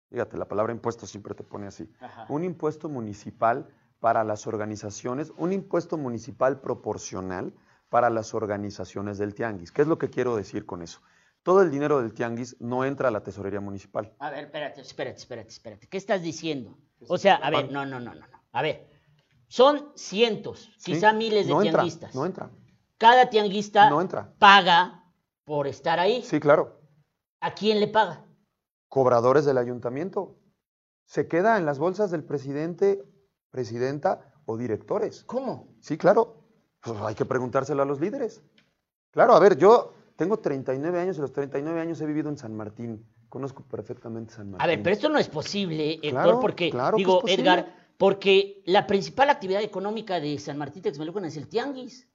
Fíjate, la palabra impuesto siempre te pone así. Ajá. Un impuesto municipal para las organizaciones, un impuesto municipal proporcional para las organizaciones del tianguis. ¿Qué es lo que quiero decir con eso? Todo el dinero del tianguis no entra a la tesorería municipal. A ver, espérate, espérate, espérate, espérate. ¿Qué estás diciendo? O sea, a ver, no, no, no, no. no. A ver, son cientos, ¿sí? quizá miles de no entra, tianguistas. no entra. Cada tianguista No entra. paga por estar ahí. Sí, claro. ¿A quién le paga? cobradores del ayuntamiento. Se queda en las bolsas del presidente, presidenta o directores. ¿Cómo? Sí, claro. Pues hay que preguntárselo a los líderes. Claro, a ver, yo tengo 39 años y los 39 años he vivido en San Martín. Conozco perfectamente San Martín. A ver, pero esto no es posible, Héctor, Claro, porque, claro digo. Edgar, porque la principal actividad económica de San Martín Texmelucan es el tianguis.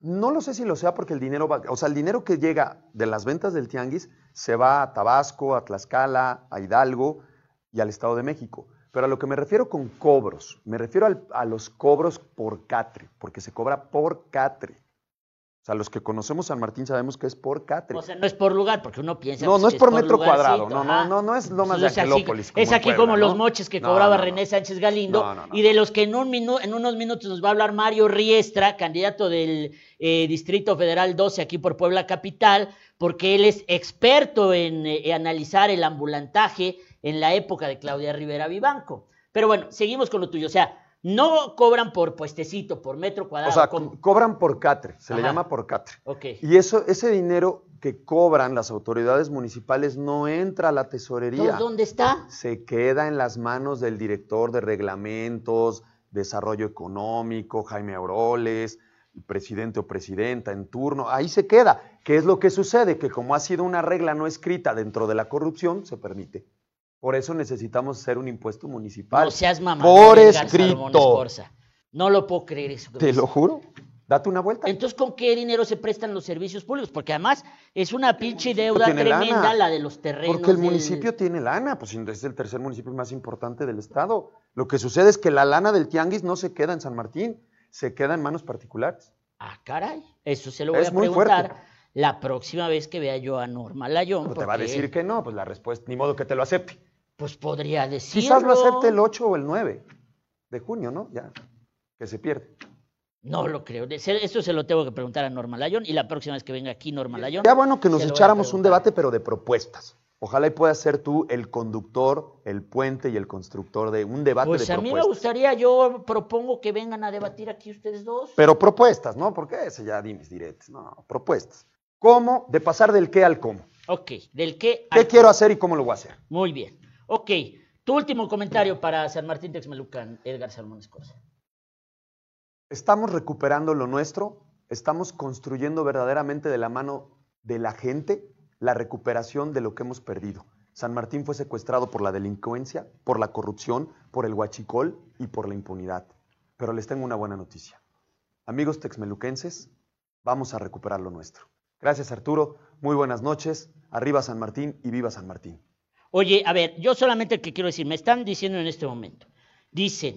No lo sé si lo sea porque el dinero va, o sea, el dinero que llega de las ventas del tianguis se va a Tabasco, a Tlaxcala, a Hidalgo y al Estado de México. Pero a lo que me refiero con cobros, me refiero a los cobros por catre, porque se cobra por catre. O sea, los que conocemos San Martín sabemos que es por catre. O sea, no es por lugar, porque uno piensa No, pues, no que es por metro cuadrado, no, no, no, no es Lomas de Pues es así- Angelópolis como Es aquí Puebla, como los moches que No, cobraba no. René Sánchez Galindo, y de los que en, un minu- en unos minutos nos va a hablar Mario Riestra, candidato del eh, Distrito Federal 12 aquí por Puebla Capital, porque él es experto en eh, analizar el ambulantaje en la época de Claudia Rivera Vivanco. Pero bueno, seguimos con lo tuyo. O sea, no cobran por puestecito, por metro cuadrado. O sea, cobran por catre, se le llama por catre. Ok. Y eso, ese dinero que cobran las autoridades municipales no entra a la tesorería. Entonces, ¿dónde está? Se queda en las manos del director de reglamentos, desarrollo económico, Jaime Auroles, presidente o presidenta en turno, ahí se queda. ¿Qué es lo que sucede? Que como ha sido una regla no escrita dentro de la corrupción, se permite. Por eso necesitamos hacer un impuesto municipal. No seas mamá. Por escrito. No lo puedo creer eso. Te lo juro. Date una vuelta. Entonces, ¿con qué dinero se prestan los servicios públicos? Porque además es una pinche deuda tremenda lana. la de los terrenos. Porque el del- municipio tiene lana, pues es el tercer municipio más importante del estado. Lo que sucede es que la lana del tianguis no se queda en San Martín, se queda en manos particulares. Ah, caray. Eso se lo voy Es a preguntar fuerte. la próxima vez que vea yo a Norma Layón. Pero te va a decir que no, pues la respuesta, ni modo que te lo acepte. Pues podría decirlo. Quizás lo acepte el 8 o el 9 de junio, ¿no? Ya, que se pierde. No lo creo. Eso se lo tengo que preguntar a Norma Layón y la próxima vez que venga aquí Norma Layón. Ya bueno que nos echáramos un debate, pero de propuestas. Ojalá y puedas ser tú el conductor, el puente y el constructor de un debate Pues de a mí me propuestas. gustaría, yo propongo que vengan a debatir aquí ustedes dos. Pero propuestas, ¿no? Porque ese ya dimes diretes. No, propuestas. ¿Cómo? De pasar del qué al cómo. Ok, del qué ¿Qué quiero hacer y cómo lo voy a hacer? Muy bien. Ok, tu último comentario para San Martín Texmelucan, Edgar Salmón Escorza. Estamos recuperando lo nuestro, estamos construyendo verdaderamente de la mano de la gente la recuperación de lo que hemos perdido. San Martín fue secuestrado por la delincuencia, por la corrupción, por el huachicol y por la impunidad. Pero les tengo una buena noticia. Amigos texmeluquenses, vamos a recuperar lo nuestro. Gracias Arturo, muy buenas noches, arriba San Martín y viva San Martín. Oye, a ver, yo solamente que quiero decir, me están diciendo en este momento, dicen,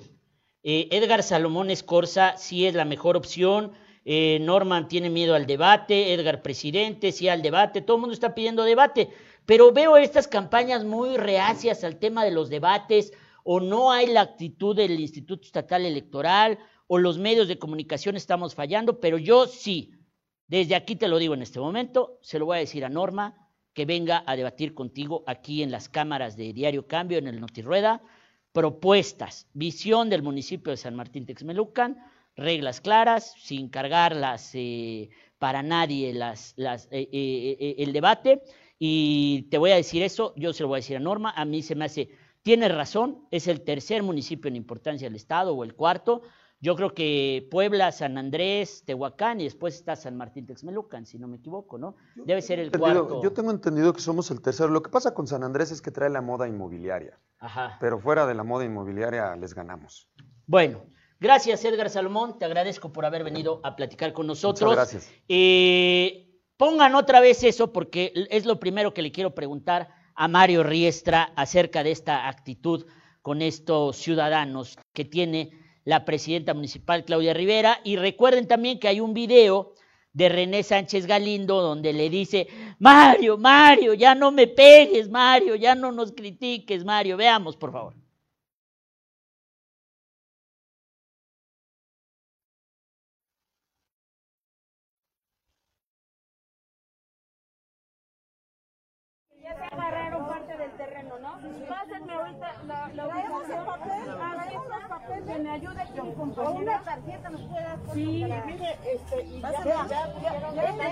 eh, Edgar Salomón Escorza sí es la mejor opción, eh, Norman tiene miedo al debate, Edgar presidente, sí al debate, todo el mundo está pidiendo debate, pero veo estas campañas muy reacias al tema de los debates, o no hay la actitud del Instituto Estatal Electoral, o los medios de comunicación estamos fallando, pero yo sí, desde aquí te lo digo en este momento, se lo voy a decir a Norma, que venga a debatir contigo aquí en las cámaras de Diario Cambio, en el Notirrueda, propuestas, visión del municipio de San Martín Texmelucan, reglas claras, sin cargarlas eh, para nadie las, las, eh, eh, eh, el debate. Y te voy a decir eso, yo se lo voy a decir a Norma, a mí se me hace, tiene razón, es el tercer municipio en importancia del Estado o el cuarto. Yo creo que Puebla, San Andrés, Tehuacán y después está San Martín Texmelucan, si no me equivoco, ¿no? Debe ser el cuarto. Yo tengo entendido que somos el tercero. Lo que pasa con San Andrés es que trae la moda inmobiliaria. Ajá. Pero fuera de la moda inmobiliaria les ganamos. Bueno, gracias Edgar Salomón, te agradezco por haber venido a platicar con nosotros. Muchas gracias. Eh, pongan otra vez eso porque es lo primero que le quiero preguntar a Mario Riestra acerca de esta actitud con estos ciudadanos que tiene la presidenta municipal Claudia Rivera. Y recuerden también que hay un video de René Sánchez Galindo donde le dice, Mario, Mario, ya no me pegues, Mario, ya no nos critiques, Mario. Veamos, por favor. Ya se agarraron parte del terreno, ¿no? Pásenme la. Que me ayude con compañera. una tarjeta nos puede dar. Sí, mire, este, y ya, ya, ya, ya, Este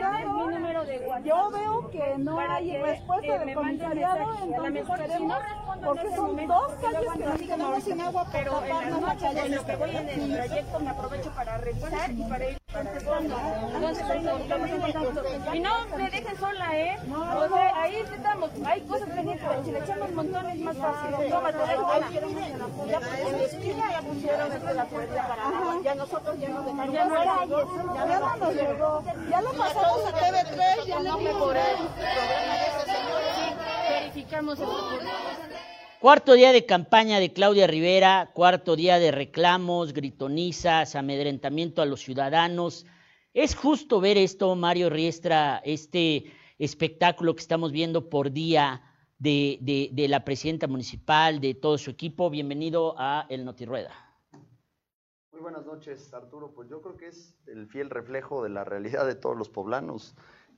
es mi número de WhatsApp. Yo veo que no hay respuesta eh, del comisariado, entonces queremos, porque son dos calles que nos quedamos sin agua pero en las taparnos la noches en lo que voy en callecita. el trayecto me aprovecho para revisar y para ir Y no me dejen sola, ¿eh? O sea, ahí estamos, hay cosas pendientes, si le echamos montones más fácil. Tómate, en la esquina ya pusieron la puerta para ya nosotros ya nos dejaron Ya no no nos llegó. Ya lo pasamos a TV3, ya le dimos verificamos el Cuarto día de campaña de Claudia Rivera, cuarto día de reclamos, gritonizas, amedrentamiento a los ciudadanos. Es justo ver esto, Mario Riestra, este espectáculo que estamos viendo por día de, la presidenta municipal, de todo su equipo. Bienvenido a El Notirrueda. Muy buenas noches, Arturo. Pues yo creo que es el fiel reflejo de la realidad de todos los poblanos.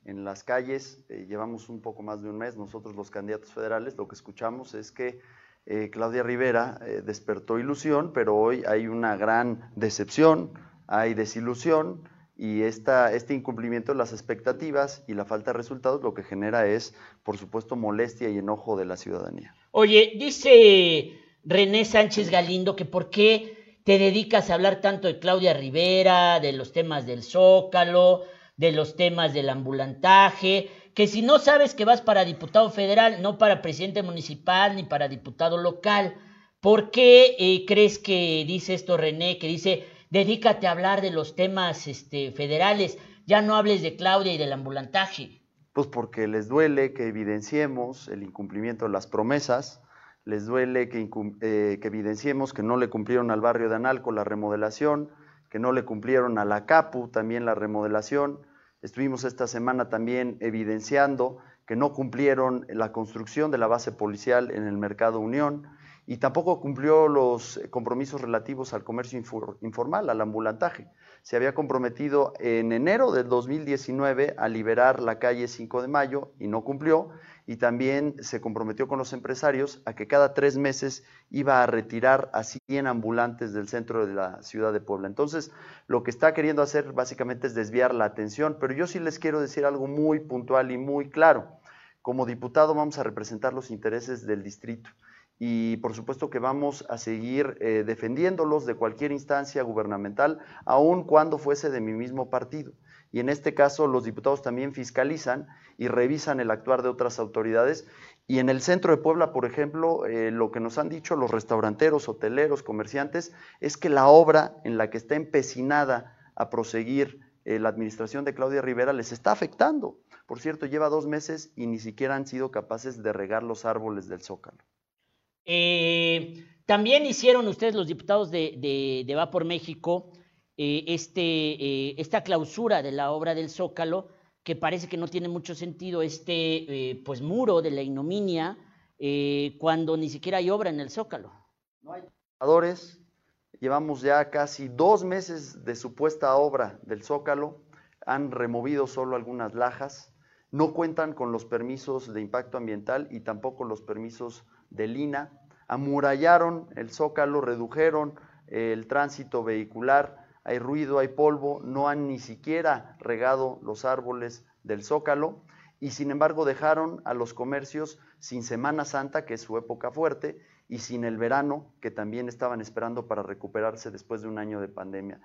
En las calles eh, llevamos un poco más de un mes, nosotros los candidatos federales, lo que escuchamos es que eh, Claudia Rivera eh, despertó ilusión, pero hoy hay una gran decepción, hay desilusión y esta, este incumplimiento de las expectativas y la falta de resultados lo que genera es, por supuesto, molestia y enojo de la ciudadanía. Oye, dice René Sánchez Galindo que por qué te dedicas a hablar tanto de Claudia Rivera, de los temas del Zócalo, de los temas del ambulantaje, que si no sabes que vas para diputado federal, no para presidente municipal ni para diputado local, ¿por qué eh, crees que dice esto René, que dice, dedícate a hablar de los temas este, federales, ya no hables de Claudia y del ambulantaje? Pues porque les duele que evidenciemos el incumplimiento de las promesas, les duele que, eh, que, evidenciemos que no le cumplieron al barrio de Analco la remodelación, que no le cumplieron a la CAPU también la remodelación. Estuvimos esta semana también evidenciando que no cumplieron la construcción de la base policial en el Mercado Unión y tampoco cumplió los compromisos relativos al comercio informal, al ambulantaje. Se había comprometido en enero del 2019 a liberar la calle 5 de mayo y no cumplió y también se comprometió con los empresarios a que cada tres meses iba a retirar a 100 ambulantes del centro de la ciudad de Puebla. Entonces, lo que está queriendo hacer básicamente es desviar la atención, pero yo sí les quiero decir algo muy puntual y muy claro. Como diputado vamos a representar los intereses del distrito y por supuesto que vamos a seguir eh, defendiéndolos de cualquier instancia gubernamental, aun cuando fuese de mi mismo partido y en este caso los diputados también fiscalizan y revisan el actuar de otras autoridades. Y en el centro de Puebla, por ejemplo, eh, lo que nos han dicho los restauranteros, hoteleros, comerciantes, es que la obra en la que está empecinada a proseguir eh, la administración de Claudia Rivera les está afectando. Por cierto, lleva dos meses y ni siquiera han sido capaces de regar los árboles del Zócalo. Eh, también hicieron ustedes, los diputados de, de, de Va por México, eh, este, eh, esta clausura de la obra del Zócalo, que parece que no tiene mucho sentido, este eh, pues muro de la ignominia, cuando ni siquiera hay obra en el Zócalo. No hay trabajadores, llevamos ya casi dos meses de supuesta obra del Zócalo, han removido solo algunas lajas, no cuentan con los permisos de impacto ambiental y tampoco los permisos de Lina, amurallaron el Zócalo, redujeron el tránsito vehicular, hay ruido, hay polvo, no han ni siquiera regado los árboles del zócalo y sin embargo dejaron a los comercios sin Semana Santa, que es su época fuerte, y sin el verano, que también estaban esperando para recuperarse después de un año de pandemia.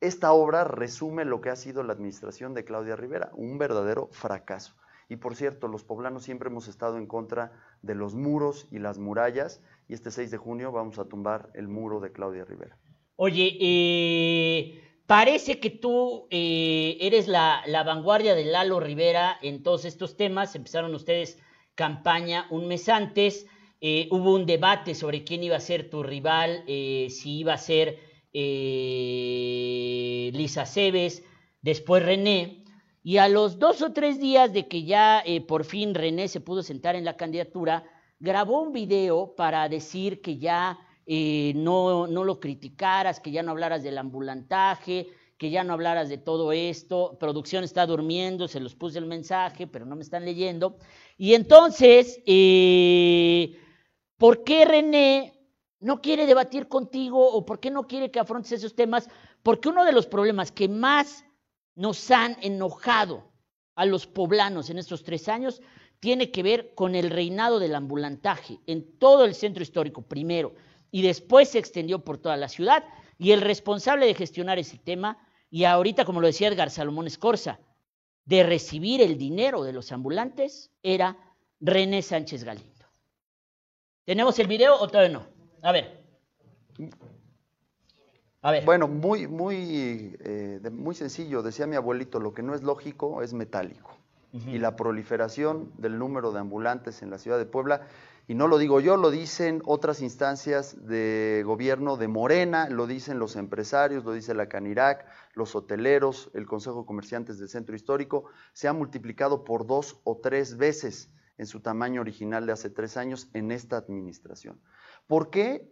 Esta obra resume lo que ha sido la administración de Claudia Rivera, un verdadero fracaso. Y por cierto, los poblanos siempre hemos estado en contra de los muros y las murallas, y este 6 de junio vamos a tumbar el muro de Claudia Rivera. Oye, eh, parece que tú eh, eres la, vanguardia de Lalo Rivera en todos estos temas. Empezaron ustedes campaña un mes antes. Eh, hubo un debate sobre quién iba a ser tu rival, si iba a ser Lisa Cebes, después René. Y a los dos o tres días de que ya por fin René se pudo sentar en la candidatura, grabó un video para decir que ya eh, no, no lo criticaras, que ya no hablaras del ambulantaje, que ya no hablaras de todo esto. Producción está durmiendo, se los puse el mensaje, pero no me están leyendo. Y entonces, eh, ¿por qué René no quiere debatir contigo o por qué no quiere que afrontes esos temas? Porque uno de los problemas que más nos han enojado a los poblanos en estos tres años tiene que ver con el reinado del ambulantaje en todo el centro histórico, primero y después se extendió por toda la ciudad. Y el responsable de gestionar ese tema, y ahorita, como lo decía Edgar Salomón Escorza, de recibir el dinero de los ambulantes, era René Sánchez Galindo. ¿Tenemos el video o todavía no? A ver. A ver. Bueno, muy, muy, eh, muy sencillo. Decía mi abuelito, lo que no es lógico es metálico. Y la proliferación del número de ambulantes en la ciudad de Puebla y no lo digo yo, lo dicen otras instancias de gobierno de Morena, lo dicen los empresarios, lo dice la Canirac, los hoteleros, el Consejo de Comerciantes del Centro Histórico, se ha multiplicado por dos o tres veces en su tamaño original de hace tres años en esta administración. ¿Por qué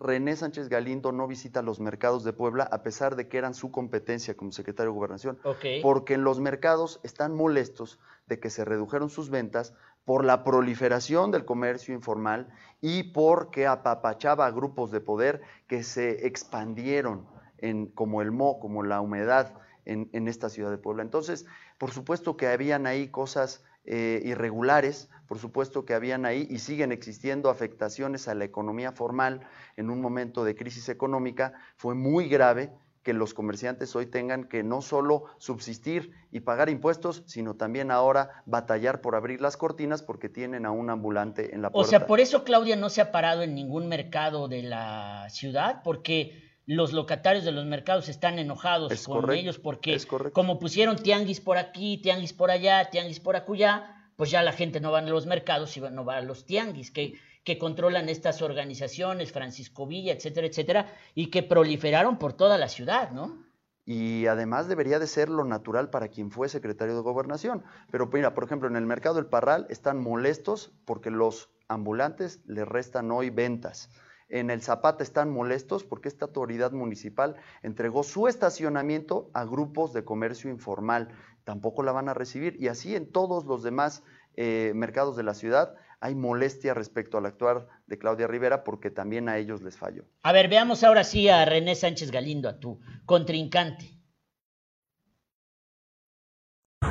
René Sánchez Galindo no visita los mercados de Puebla a pesar de que eran su competencia como secretario de Gobernación? Porque en los mercados están molestos de que se redujeron sus ventas por la proliferación del comercio informal y porque apapachaba a grupos de poder que se expandieron en, como el mo, como la humedad en, en, esta ciudad de Puebla. Entonces, por supuesto que habían ahí cosas eh, irregulares, por supuesto que habían ahí y siguen existiendo afectaciones a la economía formal en un momento de crisis económica. Fue muy grave que los comerciantes hoy tengan que no solo subsistir y pagar impuestos, sino también ahora batallar por abrir las cortinas porque tienen a un ambulante en la O puerta. sea, por eso Claudia no se ha parado en ningún mercado de la ciudad, porque los locatarios de los mercados están enojados Es con correcto, ellos, porque como pusieron tianguis por aquí, tianguis por allá, tianguis por acullá, pues ya la gente no va a los mercados y no va a los tianguis, que, que controlan estas organizaciones, Francisco Villa, etcétera, etcétera, y que proliferaron por toda la ciudad, ¿no? y además debería de ser lo natural para quien fue secretario de gobernación. Pero mira, por ejemplo, en el mercado del Parral están molestos porque los ambulantes les restan hoy ventas. En el Zapata están molestos porque esta autoridad municipal entregó su estacionamiento a grupos de comercio informal. Tampoco la van a recibir. Y así en todos los demás eh, mercados de la ciudad hay molestia respecto al actuar de Claudia Rivera porque también a ellos les falló. A ver, veamos ahora sí a René Sánchez Galindo, a tu contrincante.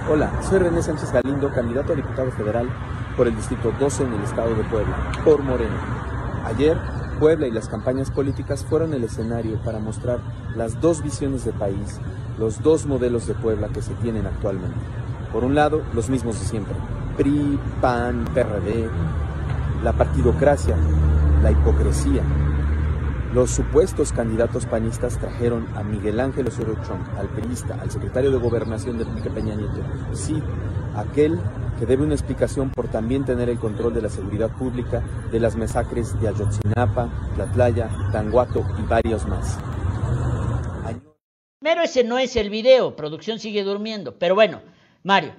Hola, soy René Sánchez Galindo, candidato a diputado federal por el Distrito 12 en el estado de Puebla, por Morena. Ayer, Puebla y las campañas políticas fueron el escenario para mostrar las dos visiones de país, los dos modelos de Puebla que se tienen actualmente. Por un lado, los mismos de siempre, PRI, PAN, PRD, la partidocracia, la hipocresía, los supuestos candidatos panistas trajeron a Miguel Ángel Osorio Chong, al periodista, al secretario de Gobernación de Enrique Peña Nieto. Sí, aquel que debe una explicación por también tener el control de la seguridad pública de las masacres de Ayotzinapa, Tlatlaya, Tanguato y varios más. Pero ese no es el video, producción sigue durmiendo. Pero bueno, Mario,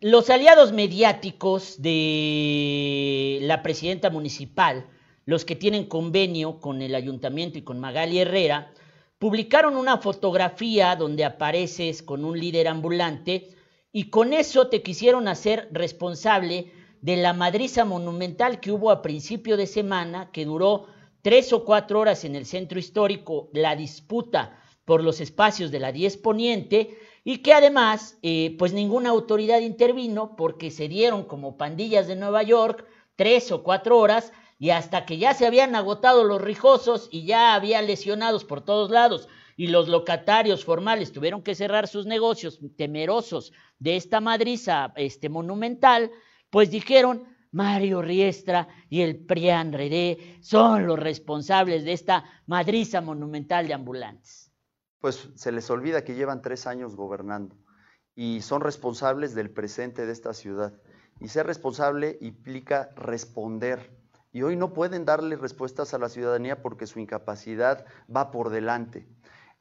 los aliados mediáticos de la presidenta municipal, los que tienen convenio con el ayuntamiento y con Magali Herrera, publicaron una fotografía donde apareces con un líder ambulante y con eso te quisieron hacer responsable de la madriza monumental que hubo a principio de semana, que duró tres o cuatro horas en el centro histórico, la disputa por los espacios de la 10 Poniente, y que además, eh, pues ninguna autoridad intervino porque se dieron como pandillas de Nueva York tres o cuatro horas y hasta que ya se habían agotado los rijosos y ya había lesionados por todos lados y los locatarios formales tuvieron que cerrar sus negocios temerosos de esta madriza este, monumental, pues dijeron, Mario Riestra y el PRIAN Redé son los responsables de esta madriza monumental de ambulantes. Pues se les olvida que llevan tres años gobernando y son responsables del presente de esta ciudad. Y ser responsable implica responder. Y hoy no pueden darle respuestas a la ciudadanía porque su incapacidad va por delante.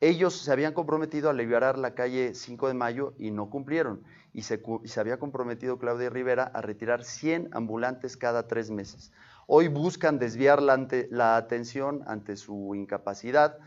Ellos se habían comprometido a liberar la calle 5 de mayo y no cumplieron. Y se, y había comprometido Claudia Rivera a retirar 100 ambulantes cada tres meses. Hoy buscan desviar la atención ante su incapacidad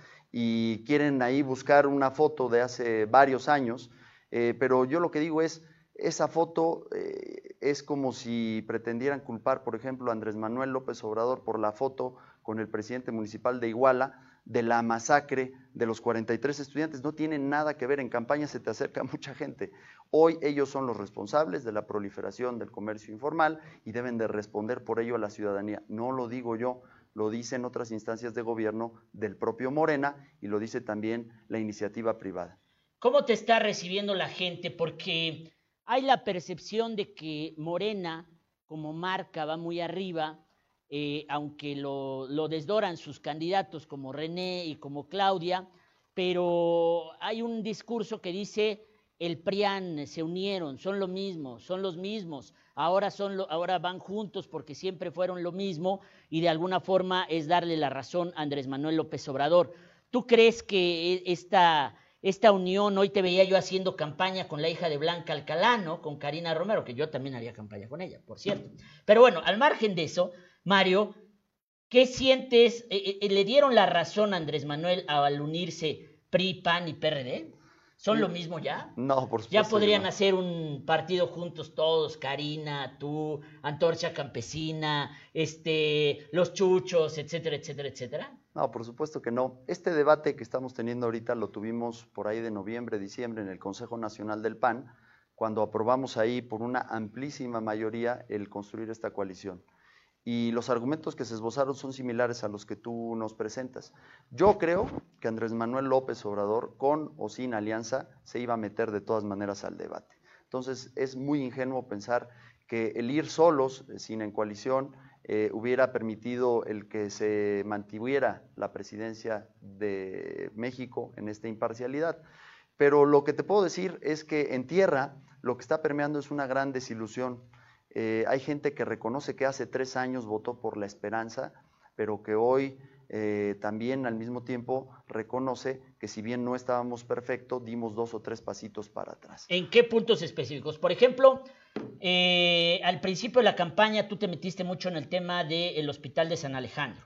y quieren ahí buscar una foto de hace varios años, eh, pero yo lo que digo es, esa foto eh, es como si pretendieran culpar, por ejemplo, a Andrés Manuel López Obrador por la foto con el presidente municipal de Iguala de la masacre de los 43 estudiantes. No tiene nada que ver, en campaña se te acerca mucha gente. Hoy ellos son los responsables de la proliferación del comercio informal y deben de responder por ello a la ciudadanía. No lo digo yo, lo dicen otras instancias de gobierno del propio Morena y lo dice también la iniciativa privada. ¿Cómo te está recibiendo la gente? Porque hay la percepción de que Morena, como marca, va muy arriba, eh, aunque lo, lo desdoran sus candidatos como René y como Claudia, pero hay un discurso que dice el PRIAN se unieron, son lo mismo, son los mismos, ahora, son lo- ahora van juntos porque siempre fueron lo mismo y de alguna forma es darle la razón a Andrés Manuel López Obrador. ¿Tú crees que e- esta, esta unión, hoy te veía yo haciendo campaña con la hija de Blanca Alcalá, ¿no? Con Karina Romero, que yo también haría campaña con ella, por cierto. Pero bueno, al margen de eso, Mario, ¿qué sientes? Eh, eh, ¿Le dieron la razón a Andrés Manuel al unirse PRI, PAN y PRD? ¿Son lo mismo ya? No, por supuesto. Ya podrían no. hacer un partido juntos todos, Karina, tú, Antorcha Campesina, este, los chuchos, etcétera, etcétera, etcétera. No, por supuesto que no. Este debate que estamos teniendo ahorita lo tuvimos por ahí de noviembre, diciembre en el Consejo Nacional del PAN, cuando aprobamos ahí por una amplísima mayoría el construir esta coalición. Y los argumentos que se esbozaron son similares a los que tú nos presentas. Yo creo que Andrés Manuel López Obrador, con o sin alianza, se iba a meter de todas maneras al debate. Entonces es muy ingenuo pensar que el ir solos, eh, sin en coalición, eh, hubiera permitido el que se mantuviera la presidencia de México en esta imparcialidad. Pero lo que te puedo decir es que en tierra lo que está permeando es una gran desilusión. Eh, hay gente que reconoce que hace tres años votó por la esperanza, pero que hoy eh, también al mismo tiempo reconoce que si bien no estábamos perfectos, dimos dos o tres pasitos para atrás. ¿En qué puntos específicos? Por ejemplo, eh, al principio de la campaña tú te metiste mucho en el tema del Hospital de San Alejandro.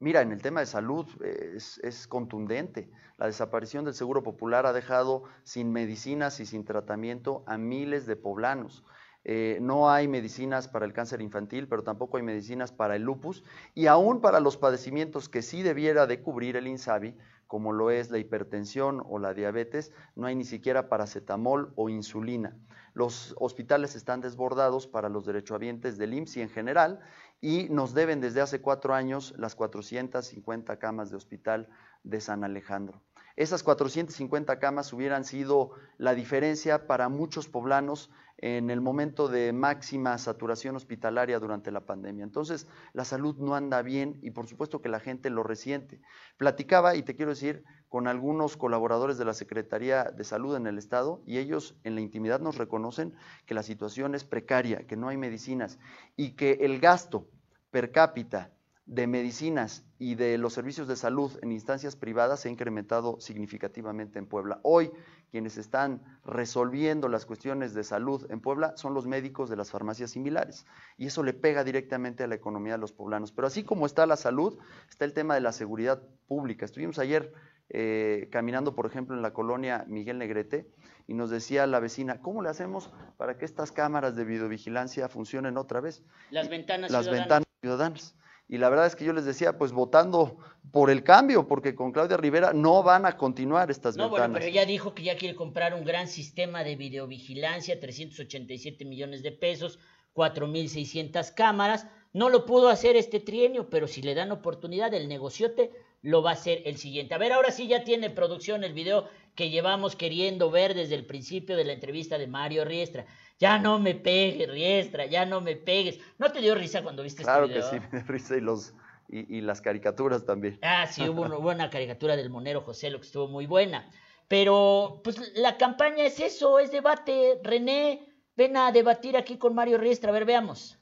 Mira, en el tema de salud es, es, contundente. La desaparición del Seguro Popular ha dejado sin medicinas y sin tratamiento a miles de poblanos. Eh, no hay medicinas para el cáncer infantil, pero tampoco hay medicinas para el lupus y aún para los padecimientos que sí debiera de cubrir el INSABI, como lo es la hipertensión o la diabetes, no hay ni siquiera paracetamol o insulina. Los hospitales están desbordados para los derechohabientes del IMSS en general y nos deben desde hace cuatro años las 450 camas de hospital de San Alejandro. Esas 450 camas hubieran sido la diferencia para muchos poblanos en el momento de máxima saturación hospitalaria durante la pandemia. Entonces, la salud no anda bien y por supuesto que la gente lo resiente. Platicaba, y te quiero decir, con algunos colaboradores de la Secretaría de Salud en el Estado y ellos en la intimidad nos reconocen que la situación es precaria, que no hay medicinas y que el gasto per cápita de medicinas y de los servicios de salud en instancias privadas se ha incrementado significativamente en Puebla. Hoy quienes están resolviendo las cuestiones de salud en Puebla son los médicos de las farmacias similares y eso le pega directamente a la economía de los poblanos. Pero así como está la salud, está el tema de la seguridad pública. Estuvimos ayer eh, caminando, por ejemplo, en la colonia Miguel Negrete y nos decía la vecina, ¿cómo le hacemos para que estas cámaras de videovigilancia funcionen otra vez? Las ventanas Las ciudadanas. ventanas ciudadanas. Y la verdad es que yo les decía, pues votando por el cambio, porque con Claudia Rivera no van a continuar estas No, ventanas. bueno, pero ella dijo que ya quiere comprar un gran sistema de videovigilancia, 387 millones de pesos, 4.600 cámaras. No lo pudo hacer este trienio, pero si le dan oportunidad, el negociote lo va a hacer el siguiente. A ver, ahora sí ya tiene producción el video que llevamos queriendo ver desde el principio de la entrevista de Mario Riestra. Ya no me pegues, Riestra, ya no me pegues. ¿No te dio risa cuando viste Claro este que video? sí, me da risa y, los, y, y las caricaturas también. Ah, sí, hubo una, hubo una caricatura del monero José, lo que estuvo muy buena. Pero, pues, la campaña es eso, es debate. René, ven a debatir aquí con Mario Riestra. A ver, veamos.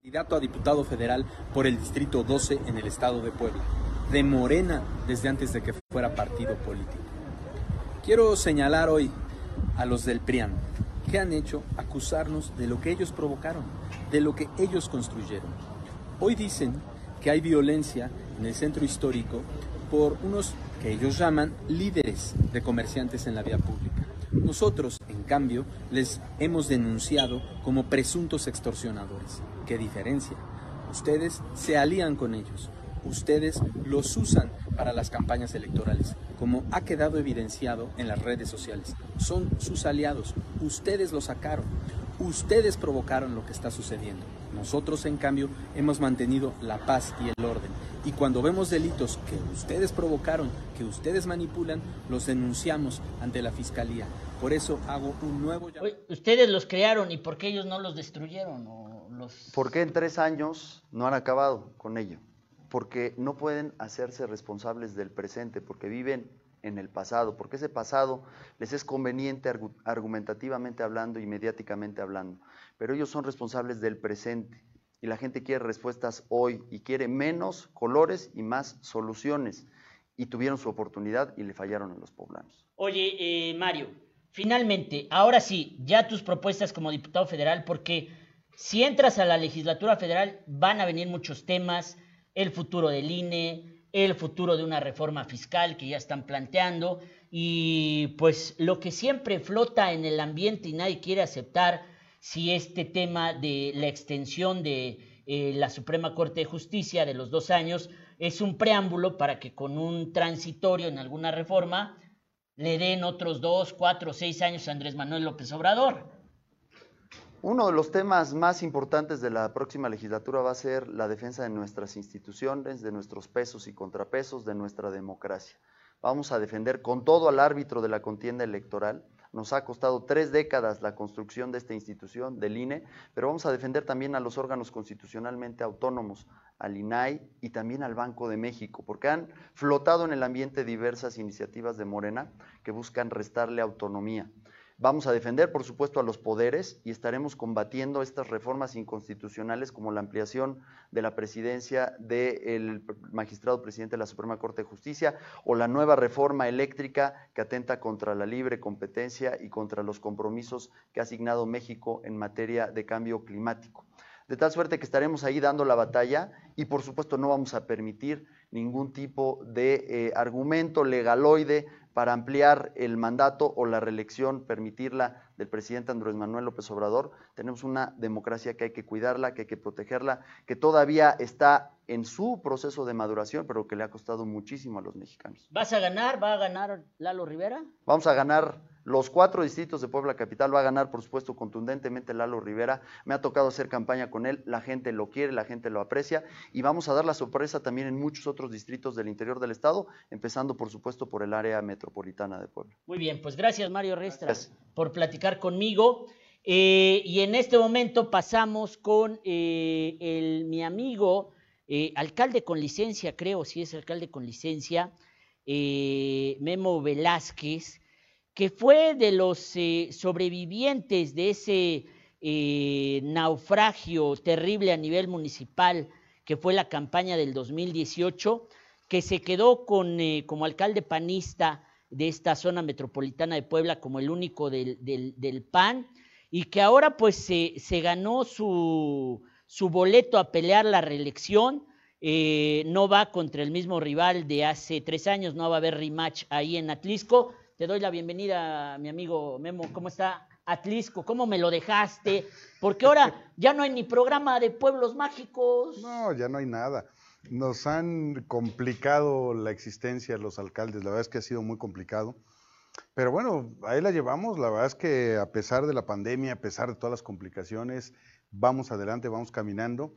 Candidato a diputado federal por el Distrito 12 en el estado de Puebla, de Morena desde antes de que fuera partido político. Quiero señalar hoy a los del PRIAN que han hecho acusarnos de lo que ellos provocaron, de lo que ellos construyeron. Hoy dicen que hay violencia en el centro histórico por unos que ellos llaman líderes de comerciantes en la vía pública. Nosotros, en cambio, les hemos denunciado como presuntos extorsionadores. ¿Qué diferencia? Ustedes se alían con ellos. Ustedes los usan para las campañas electorales, como ha quedado evidenciado en las redes sociales. Son sus aliados. Ustedes los sacaron. Ustedes provocaron lo que está sucediendo. Nosotros, en cambio, hemos mantenido la paz y el orden. Y cuando vemos delitos que ustedes provocaron, que ustedes manipulan, los denunciamos ante la Fiscalía. Por eso hago un nuevo llamado. Ustedes los crearon y ¿por qué ellos no los destruyeron? O los... ¿Por qué en tres años no han acabado con ello? Porque no pueden hacerse responsables del presente, porque viven en el pasado, porque ese pasado les es conveniente argu- argumentativamente hablando y mediáticamente hablando, pero ellos son responsables del presente y la gente quiere respuestas hoy y quiere menos colores y más soluciones y tuvieron su oportunidad y le fallaron a los poblanos. Oye, eh, Mario, finalmente, ahora sí, ya tus propuestas como diputado federal, porque si entras a la legislatura federal van a venir muchos temas, el futuro del INE, el futuro de una reforma fiscal que ya están planteando, y pues lo que siempre flota en el ambiente y nadie quiere aceptar, si este tema de la extensión de eh, la Suprema Corte de Justicia de los dos años es un preámbulo para que con un transitorio en alguna reforma le den otros dos, cuatro, seis años a Andrés Manuel López Obrador. Uno de los temas más importantes de la próxima legislatura va a ser la defensa de nuestras instituciones, de nuestros pesos y contrapesos, de nuestra democracia. Vamos a defender con todo al árbitro de la contienda electoral. Nos ha costado tres décadas la construcción de esta institución, del INE, pero vamos a defender también a los órganos constitucionalmente autónomos, al INAI y también al Banco de México, porque han flotado en el ambiente diversas iniciativas de Morena que buscan restarle autonomía. Vamos a defender, por supuesto, a los poderes y estaremos combatiendo estas reformas inconstitucionales como la ampliación de la presidencia del magistrado presidente de la Suprema Corte de Justicia o la nueva reforma eléctrica que atenta contra la libre competencia y contra los compromisos que ha asignado México en materia de cambio climático. De tal suerte que estaremos ahí dando la batalla y por supuesto no vamos a permitir ningún tipo de eh, argumento legaloide para ampliar el mandato o la reelección, permitirla del presidente Andrés Manuel López Obrador. Tenemos una democracia que hay que cuidarla, que hay que protegerla, que todavía está en su proceso de maduración, pero que le ha costado muchísimo a los mexicanos. ¿Vas a ganar? ¿Va a ganar Lalo Rivera? Vamos a ganar los cuatro distritos de Puebla Capital, va a ganar, por supuesto, contundentemente Lalo Rivera. Me ha tocado hacer campaña con él, la gente lo quiere, la gente lo aprecia y vamos a dar la sorpresa también en muchos otros distritos del interior del estado, empezando, por supuesto, por el área metropolitana de Puebla. Muy bien, pues gracias Mario Restra por platicar conmigo. Eh, y en este momento pasamos con eh, el, mi amigo, eh, alcalde con licencia, creo, si es alcalde con licencia, Memo Velázquez, que fue de los sobrevivientes de ese naufragio terrible a nivel municipal que fue la campaña del 2018, que se quedó con, como alcalde panista de esta zona metropolitana de Puebla como el único del, del, PAN y que ahora pues se, ganó su, su, boleto a pelear la reelección. Eh, no va contra el mismo rival de hace tres años, no va a haber rematch ahí en Atlisco. Te doy la bienvenida, mi amigo Memo. ¿Cómo está Atlisco? ¿Cómo me lo dejaste? Porque ahora ya no hay ni programa de pueblos mágicos. No, ya no hay nada. Nos han complicado la existencia los alcaldes, la verdad es que ha sido muy complicado. Pero bueno, ahí la llevamos, la verdad es que a pesar de la pandemia, a pesar de todas las complicaciones, vamos adelante, vamos caminando.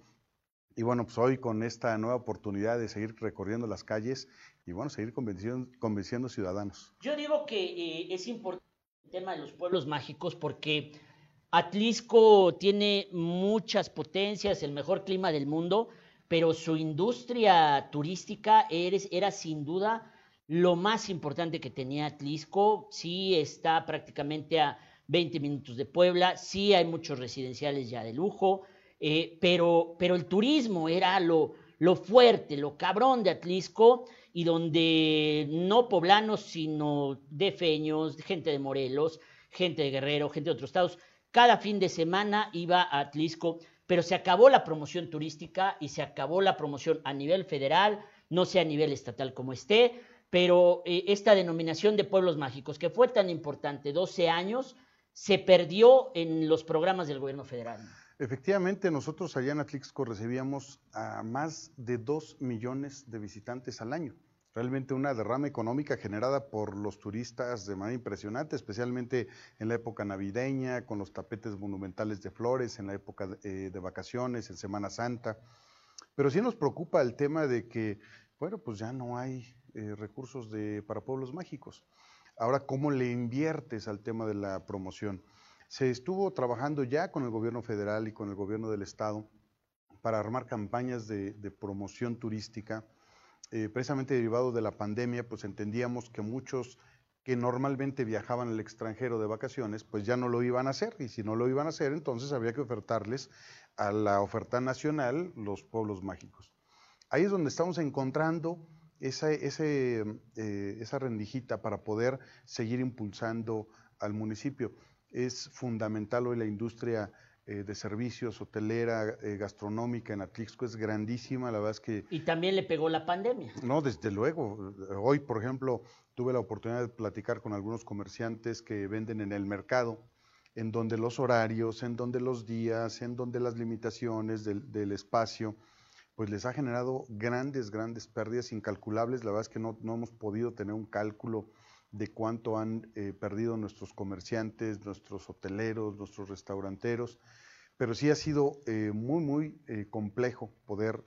Y bueno, pues hoy con esta nueva oportunidad de seguir recorriendo las calles y bueno, seguir convenciendo, convenciendo ciudadanos. Yo digo que eh, es importante el tema de los pueblos mágicos porque Atlisco tiene muchas potencias, el mejor clima del mundo, pero su industria turística era sin duda lo más importante que tenía Atlisco. Sí está prácticamente a 20 minutos de Puebla, sí hay muchos residenciales ya de lujo, eh, pero, pero el turismo era lo, lo fuerte, lo cabrón de Atlisco y donde no poblanos, sino de feños, gente de Morelos, gente de Guerrero, gente de otros estados, cada fin de semana iba a Atlisco pero se acabó la promoción turística y se acabó la promoción a nivel federal, no sé a nivel estatal como esté, pero eh, esta denominación de pueblos mágicos, que fue tan importante, 12 años, se perdió en los programas del gobierno federal. Efectivamente, nosotros allá en Atlixco recibíamos a más de 2 millones de visitantes al año realmente una derrama económica generada por los turistas de manera impresionante, especialmente en la época navideña, con los tapetes monumentales de flores, en la época de, eh, vacaciones, en Semana Santa. Pero sí nos preocupa el tema de que, bueno, pues ya no hay eh, recursos de, para pueblos mágicos. Ahora, ¿cómo le inviertes al tema de la promoción? Se estuvo trabajando ya con el gobierno federal y con el gobierno del estado para armar campañas de promoción turística eh, precisamente derivado de la pandemia, pues entendíamos que muchos que normalmente viajaban al extranjero de vacaciones, pues ya no lo iban a hacer. Y si no lo iban a hacer, entonces había que ofertarles a la oferta nacional los pueblos mágicos. Ahí es donde estamos encontrando esa, eh, esa rendijita para poder seguir impulsando al municipio. Es fundamental hoy la industria eh, de servicios, hotelera, eh, gastronómica en Atlixco es grandísima, la verdad es que... Y también le pegó la pandemia. No, desde luego. Hoy, por ejemplo, tuve la oportunidad de platicar con algunos comerciantes que venden en el mercado, en donde los horarios, en donde los días, en donde las limitaciones del, del espacio, pues les ha generado grandes, grandes pérdidas incalculables. La verdad es que no, no hemos podido tener un cálculo de cuánto han eh, perdido nuestros comerciantes, nuestros hoteleros, nuestros restauranteros, pero sí ha sido eh, muy, muy eh, complejo poder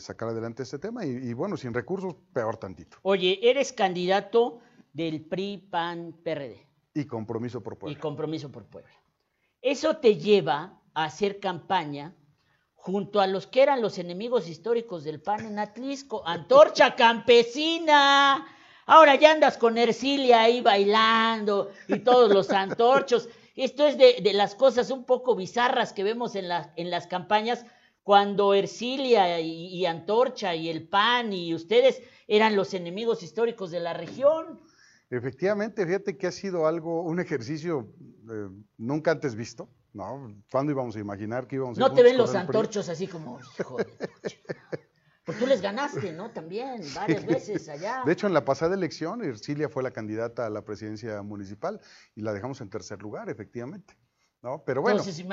sacar adelante este tema y, y, bueno, sin recursos, peor tantito. Oye, eres candidato del PRI, PAN, PRD. Y compromiso por Puebla. Y compromiso por Puebla. Eso te lleva a hacer campaña junto a los que eran los enemigos históricos del PAN en Atlisco, Antorcha Campesina. Ahora ya andas con Ercilia ahí bailando y todos los antorchos. Esto es de, de las cosas un poco bizarras que vemos en, la, en las campañas cuando Ercilia y, y, Antorcha y el PAN y ustedes eran los enemigos históricos de la región. Efectivamente, fíjate que ha sido algo, un ejercicio eh, nunca antes visto, ¿no? ¿Cuándo íbamos a imaginar que íbamos a No te ven los antorchos así como, hijo de tú les ganaste, ¿no? También, varias sí. veces allá. De hecho, en la pasada elección, Ercilia fue la candidata a la presidencia municipal y la dejamos en tercer lugar, efectivamente. ¿No? Pero bueno. Entonces,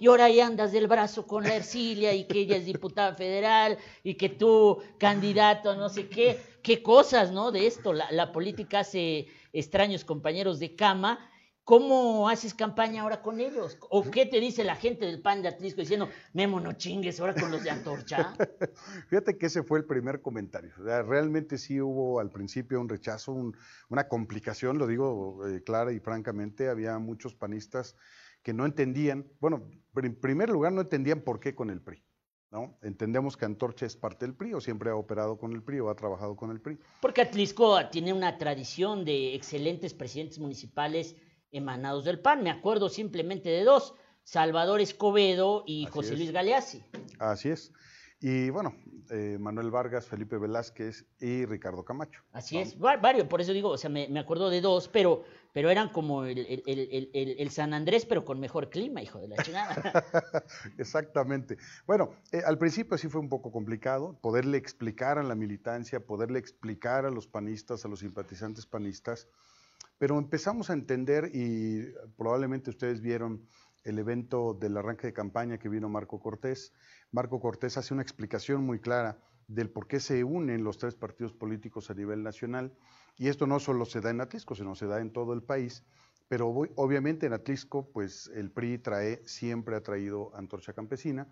y ahora ahí andas del brazo con la Ercilia y que ella es diputada federal y que tú candidato, no sé qué, qué cosas, ¿no? De esto, la, la política hace extraños compañeros de cama. ¿Cómo haces campaña ahora con ellos? ¿O qué te dice la gente del PAN de Atlisco diciendo, Memo, no chingues ahora con los de Antorcha? Fíjate que ese fue el primer comentario. O sea, realmente sí hubo al principio un rechazo, un, una complicación, lo digo eh, clara y francamente. Había muchos panistas que no entendían, bueno, en primer lugar no entendían por qué con el PRI. ¿no? Entendemos que Antorcha es parte del PRI o siempre ha operado con el PRI o ha trabajado con el PRI. Porque Atlisco tiene una tradición de excelentes presidentes municipales emanados del PAN. Me acuerdo simplemente de dos, Salvador Escobedo y Así José es. Luis Galeazzi. Así es. Y bueno, eh, Manuel Vargas, Felipe Velázquez y Ricardo Camacho. Así es, Va- varios, por eso digo, o sea, me, me acuerdo de dos, pero, pero eran como el, el- el- el- el San Andrés, pero con mejor clima, hijo de la chingada. Exactamente. Bueno, eh, al principio sí fue un poco complicado poderle explicar a la militancia, poderle explicar a los panistas, a los simpatizantes panistas, pero empezamos a entender y probablemente ustedes vieron el evento del arranque de campaña que vino Marco Cortés. Marco Cortés hace una explicación muy clara del por qué se unen los tres partidos políticos a nivel nacional. Y esto no solo se da en Atlisco, sino se da en todo el país. Pero obvi- obviamente en Atlisco, pues el PRI trae, siempre ha traído Antorcha Campesina.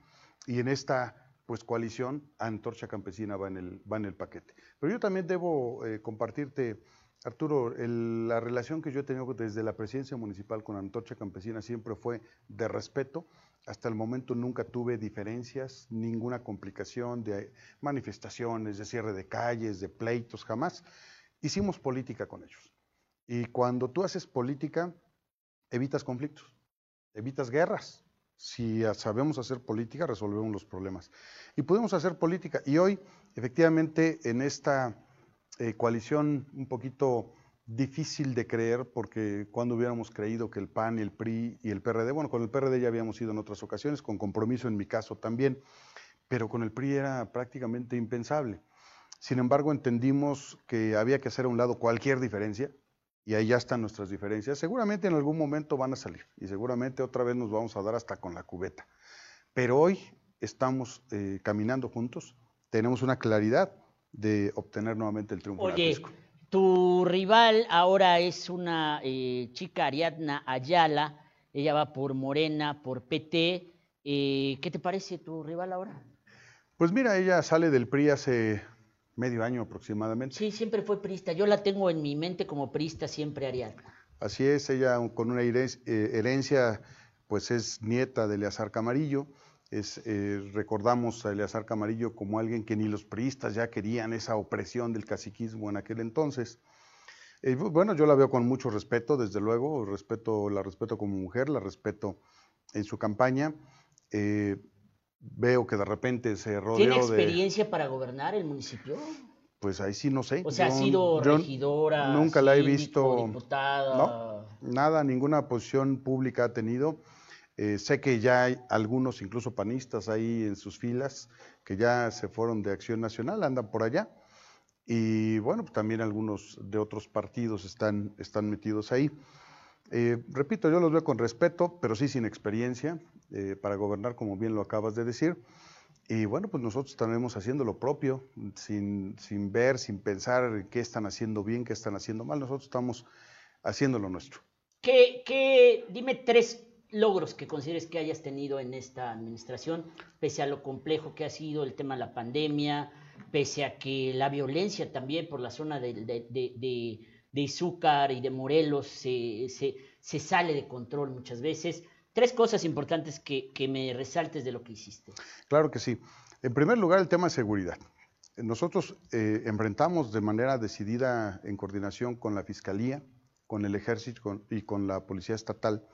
Y en esta pues coalición, Antorcha Campesina va en el, va en el paquete. Pero yo también debo eh, compartirte, Arturo, la relación que yo he tenido desde la presidencia municipal con Antorcha Campesina siempre fue de respeto. Hasta el momento nunca tuve diferencias, ninguna complicación de manifestaciones, de cierre de calles, de pleitos, jamás. Hicimos política con ellos. Y cuando tú haces política, evitas conflictos, evitas guerras. Si sabemos hacer política, resolvemos los problemas. Y pudimos hacer política. Y hoy, efectivamente, en esta eh, coalición un poquito difícil de creer, porque cuando hubiéramos creído que el PAN, el PRI y el PRD, bueno, con el PRD ya habíamos ido en otras ocasiones, con compromiso en mi caso también, pero con el PRI era prácticamente impensable. Sin embargo, entendimos que había que hacer a un lado cualquier diferencia, y ahí ya están nuestras diferencias. Seguramente en algún momento van a salir, y seguramente otra vez nos vamos a dar hasta con la cubeta. Pero hoy estamos eh, caminando juntos, tenemos una claridad de obtener nuevamente el triunfo. Oye, tu rival ahora es una eh, chica Ariadna Ayala, ella va por Morena, por PT. Eh, ¿Qué te parece tu rival ahora? Pues mira, ella sale del PRI hace medio año aproximadamente. Sí, siempre fue priista. Yo la tengo en mi mente como priista siempre, Ariadna. Así es, ella con una eh, herencia, pues es nieta de Eleazar Camarillo. Es, eh, recordamos a Eleazar Camarillo como alguien que ni los priistas ya querían esa opresión del caciquismo en aquel entonces. Eh, bu- bueno, yo la veo con mucho respeto, desde luego, respeto, la respeto como mujer, la respeto en su campaña. Eh, veo que de repente se ¿Tiene rodeó de... experiencia para gobernar el municipio? Pues ahí sí no sé. O sea, ha Yo- sido yo regidora, Nunca la he síndico, visto. diputada. No, nada, ninguna posición pública ha tenido. Eh, sé que ya hay algunos, incluso panistas, ahí en sus filas, que ya se fueron de Acción Nacional, andan por allá. Y bueno, pues también algunos de otros partidos están, están metidos ahí. Eh, repito, yo los veo con respeto, pero sí sin experiencia eh, para gobernar, como bien lo acabas de decir. Y bueno, pues nosotros estaremos haciendo lo propio, sin, sin ver, sin pensar qué están haciendo bien, qué están haciendo mal. Nosotros estamos haciendo lo nuestro. ¿Qué, qué, dime tres logros que consideres que hayas tenido en esta administración, pese a lo complejo que ha sido el tema de la pandemia, pese a que la violencia también por la zona de, de, de, de, Izúcar y de Morelos se, se, sale de control muchas veces. Tres cosas importantes que, que me resaltes de lo que hiciste. Claro que sí. En primer lugar, el tema de seguridad. Nosotros eh, enfrentamos de manera decidida, en coordinación con la Fiscalía, con el Ejército y con la Policía Estatal,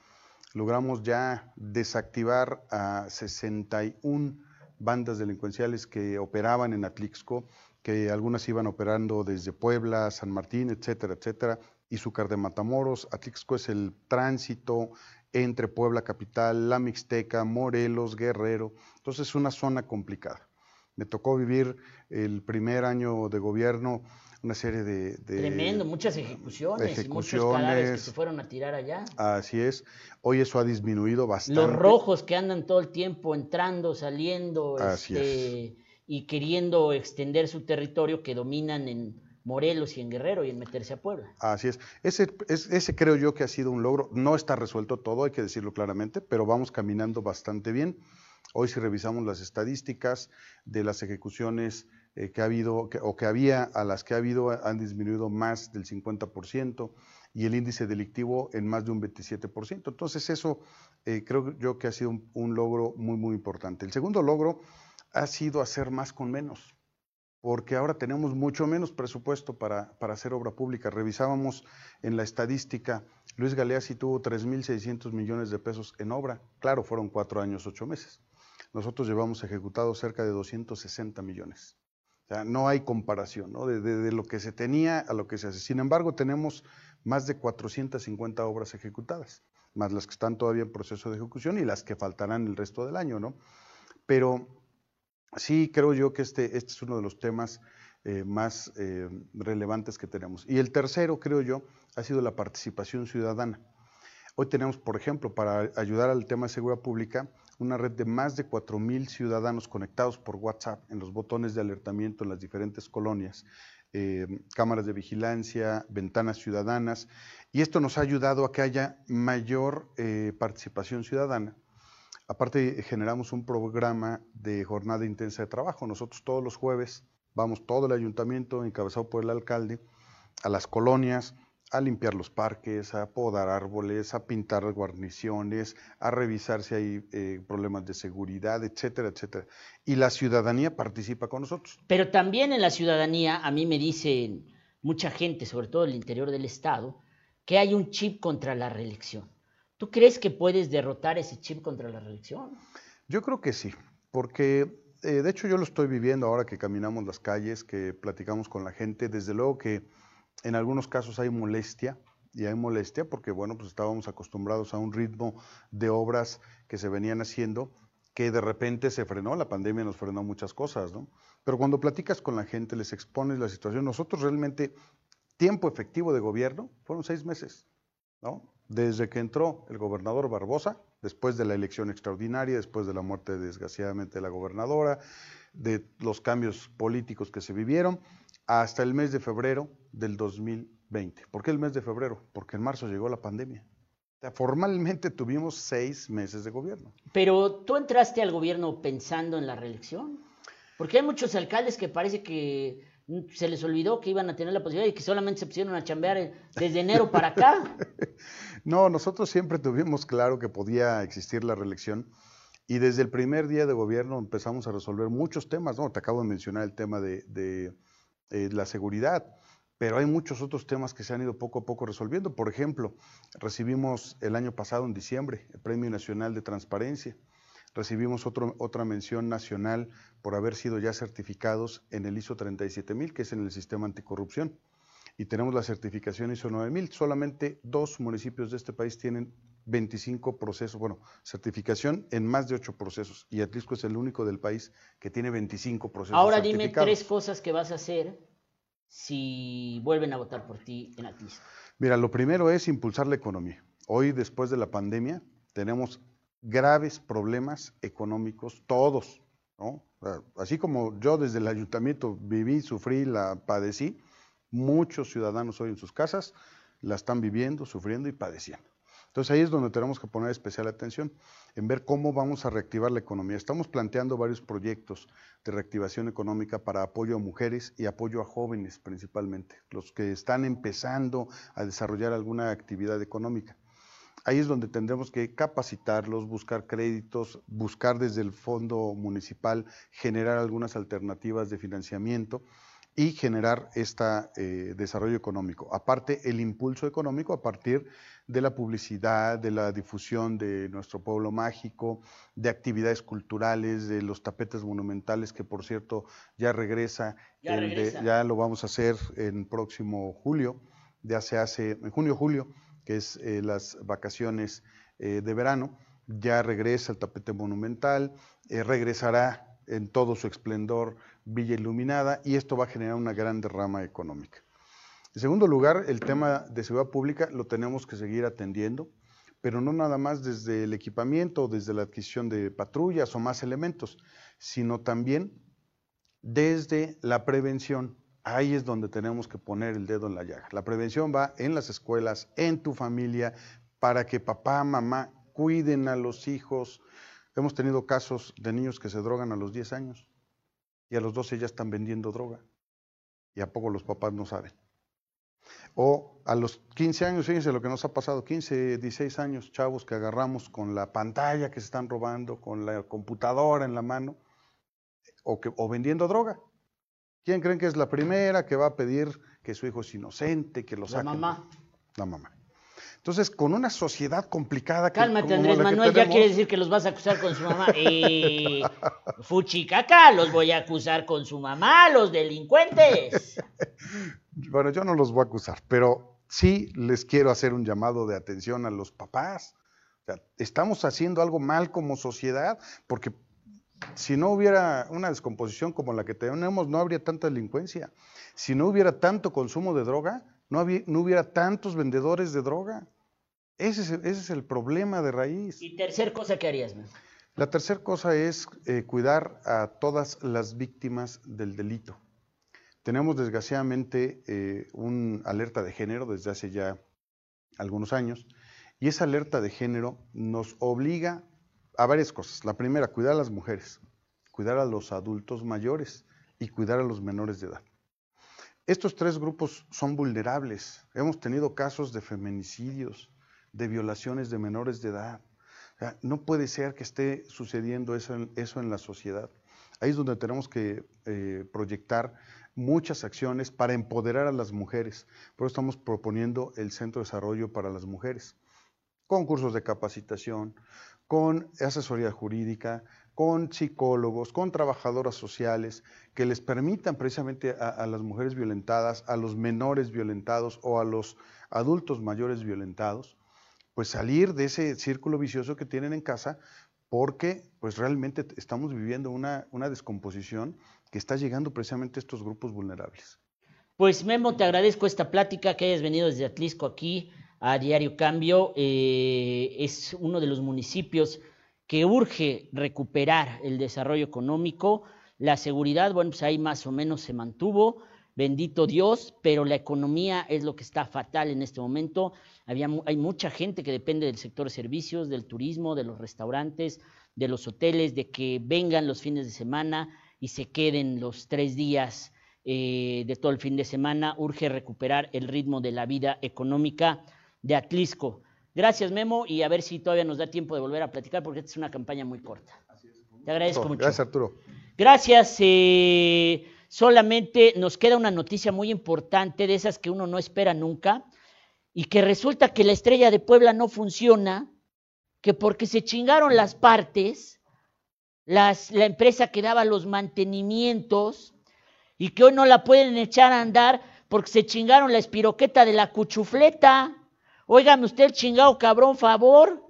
logramos ya desactivar a 61 bandas delincuenciales que operaban en Atlixco, que algunas iban operando desde Puebla, San Martín, etcétera, etcétera, y Zúcar de Matamoros. Atlixco es el tránsito entre Puebla capital, La Mixteca, Morelos, Guerrero. Entonces es una zona complicada. Me tocó vivir el primer año de gobierno una serie de... de Tremendo, muchas ejecuciones, ejecuciones, y muchos cadáveres que se fueron a tirar allá. Así es. Hoy eso ha disminuido bastante. Los rojos que andan todo el tiempo entrando, saliendo este, y queriendo extender su territorio que dominan en Morelos y en Guerrero y en meterse a Puebla. Así es. Ese, es, ese creo yo que ha sido un logro. No está resuelto todo, hay que decirlo claramente, pero vamos caminando bastante bien. Hoy si revisamos las estadísticas de las ejecuciones eh, que ha habido o que había a las que ha habido han disminuido más del 50% y el índice delictivo en más de un 27%. Entonces eso eh, creo yo que ha sido un, un, logro muy, muy importante. El segundo logro ha sido hacer más con menos, porque ahora tenemos mucho menos presupuesto para, para hacer obra pública. Revisábamos en la estadística, Luis Galeazzi tuvo 3.600 millones de pesos en obra. Claro, fueron cuatro años, ocho meses. Nosotros llevamos ejecutados cerca de 260 millones. Sea, no hay comparación ¿no? De, de, de, lo que se tenía a lo que se hace. Sin embargo, tenemos más de 450 obras ejecutadas, más las que están todavía en proceso de ejecución y las que faltarán el resto del año, ¿no? Pero sí creo yo que este, este es uno de los temas eh, más eh, relevantes que tenemos. Y el tercero, creo yo, ha sido la participación ciudadana. Hoy tenemos, por ejemplo, para ayudar al tema de seguridad pública, una red de más de 4.000 ciudadanos conectados por WhatsApp en los botones de alertamiento en las diferentes colonias, eh, cámaras de vigilancia, ventanas ciudadanas, y esto nos ha ayudado a que haya mayor eh, participación ciudadana. Aparte, generamos un programa de jornada intensa de trabajo. Nosotros todos los jueves vamos todo el ayuntamiento, encabezado por el alcalde, a las colonias, a limpiar los parques, a podar árboles, a pintar guarniciones, a revisar si hay eh, problemas de seguridad, etcétera, etcétera. Y la ciudadanía participa con nosotros. Pero también en la ciudadanía, a mí me dicen mucha gente, sobre todo en el interior del Estado, que hay un chip contra la reelección. ¿Tú crees que puedes derrotar ese chip contra la reelección? Yo creo que sí, porque eh, de hecho yo lo estoy viviendo ahora que caminamos las calles, que platicamos con la gente, desde luego que en algunos casos hay molestia, y hay molestia porque, bueno, pues estábamos acostumbrados a un ritmo de obras que se venían haciendo que de repente se frenó, la pandemia nos frenó muchas cosas, ¿no? Pero cuando platicas con la gente, les expones la situación, nosotros realmente, tiempo efectivo de gobierno, fueron seis meses, ¿no? Desde que entró el gobernador Barbosa, después de la elección extraordinaria, después de la muerte desgraciadamente de la gobernadora, de los cambios políticos que se vivieron, hasta el mes de febrero del 2020. ¿Por qué el mes de febrero? Porque en marzo llegó la pandemia. O sea, formalmente tuvimos seis meses de gobierno. Pero tú entraste al gobierno pensando en la reelección. Porque hay muchos alcaldes que parece que se les olvidó que iban a tener la posibilidad y que solamente se pusieron a chambear desde enero para acá. no, nosotros siempre tuvimos claro que podía existir la reelección. Y desde el primer día de gobierno empezamos a resolver muchos temas, ¿no? Te acabo de mencionar el tema de, de eh, la seguridad, pero hay muchos otros temas que se han ido poco a poco resolviendo. Por ejemplo, recibimos el año pasado, en diciembre, el Premio Nacional de Transparencia. Recibimos otro, otra mención nacional por haber sido ya certificados en el ISO 37000, que es en el sistema anticorrupción. Y tenemos la certificación ISO 9000. Solamente dos municipios de este país tienen 25 procesos, bueno, certificación en más de 8 procesos. Y Atlisco es el único del país que tiene 25 procesos. Ahora dime tres cosas que vas a hacer si vuelven a votar por ti en Atlisco. Mira, lo primero es impulsar la economía. Hoy, después de la pandemia, tenemos graves problemas económicos, todos, ¿no? Así como yo desde el ayuntamiento viví, sufrí, la padecí, muchos ciudadanos hoy en sus casas la están viviendo, sufriendo y padeciendo. Entonces ahí es donde tenemos que poner especial atención en ver cómo vamos a reactivar la economía. Estamos planteando varios proyectos de reactivación económica para apoyo a mujeres y apoyo a jóvenes principalmente, los que están empezando a desarrollar alguna actividad económica. Ahí es donde tendremos que capacitarlos, buscar créditos, buscar desde el fondo municipal, generar algunas alternativas de financiamiento y generar este desarrollo económico. Aparte, el impulso económico a partir de la publicidad, de la difusión de nuestro pueblo mágico, de actividades culturales, de los tapetes monumentales, que por cierto ya regresa, Ya de- lo vamos a hacer en próximo julio, ya se hace en junio, julio, que es eh, las vacaciones eh, de verano, ya regresa el tapete monumental, regresará en todo su esplendor Villa Iluminada y esto va a generar una gran derrama económica. En segundo lugar, el tema de seguridad pública lo tenemos que seguir atendiendo, pero no nada más desde el equipamiento, desde la adquisición de patrullas o más elementos, sino también desde la prevención. Ahí es donde tenemos que poner el dedo en la llaga. La prevención va en las escuelas, en tu familia, para que papá, mamá cuiden a los hijos. Hemos tenido casos de niños que se drogan a los 10 años y a los 12 ya están vendiendo droga. Y a poco los papás no saben. O a los 15 años, fíjense lo que nos ha pasado, 15, 16 años, chavos que agarramos con la pantalla que se están robando, con la computadora en la mano, o, que, o vendiendo droga. ¿Quién creen que es la primera que va a pedir que su hijo es inocente, que lo La saquen? mamá. La mamá. Entonces, con una sociedad complicada que Cálmate, Andrés la que Manuel, ya quiere decir que los vas a acusar con su mamá. Eh, fuchicaca, los voy a acusar con su mamá, los delincuentes. Bueno, yo no los voy a acusar, pero sí les quiero hacer un llamado de atención a los papás. O sea, estamos haciendo algo mal como sociedad, porque si no hubiera una descomposición como la que tenemos, no habría tanta delincuencia. Si no hubiera tanto consumo de droga, no, había- no hubiera tantos vendedores de droga. Ese es, el- ese es el problema de raíz. Y tercer cosa que harías, man? La tercera cosa es eh, cuidar a todas las víctimas del delito. Tenemos desgraciadamente eh, un alerta de género desde hace ya algunos años y esa alerta de género nos obliga a varias cosas. La primera, cuidar a las mujeres, cuidar a los adultos mayores y cuidar a los menores de edad. Estos tres grupos son vulnerables. Hemos tenido casos de feminicidios, de violaciones de menores de edad. No puede ser que esté sucediendo eso en, eso en la sociedad. Ahí es donde tenemos que eh, proyectar muchas acciones para empoderar a las mujeres. Por eso estamos proponiendo el Centro de Desarrollo para las Mujeres, con cursos de capacitación, con asesoría jurídica, con psicólogos, con trabajadoras sociales, que les permitan precisamente a, las mujeres violentadas, a los menores violentados o a los adultos mayores violentados, pues salir de ese círculo vicioso que tienen en casa, porque pues realmente estamos viviendo una, una descomposición que está llegando precisamente a estos grupos vulnerables. Pues Memo, te agradezco esta plática que hayas venido desde Atlisco aquí a Diario Cambio. Eh, es uno de los municipios que urge recuperar el desarrollo económico. La seguridad, bueno, pues ahí más o menos se mantuvo, bendito Dios, pero la economía es lo que está fatal en este momento. Había, hay mucha gente que depende del sector de servicios, del turismo, de los restaurantes, de los hoteles, de que vengan los fines de semana y se queden los tres días eh, de todo el fin de semana. Urge recuperar el ritmo de la vida económica de Atlisco. Gracias, Memo, y a ver si todavía nos da tiempo de volver a platicar, porque esta es una campaña muy corta. Te agradezco mucho. Gracias, Arturo. Gracias. eh, solamente nos queda una noticia muy importante, de esas que uno no espera nunca, y que resulta que la estrella de Puebla no funciona, que porque se chingaron las partes, las, la empresa que daba los mantenimientos, y que hoy no la pueden echar a andar porque se chingaron la espiroqueta de la cuchufleta. Óigame usted, el chingado cabrón, favor.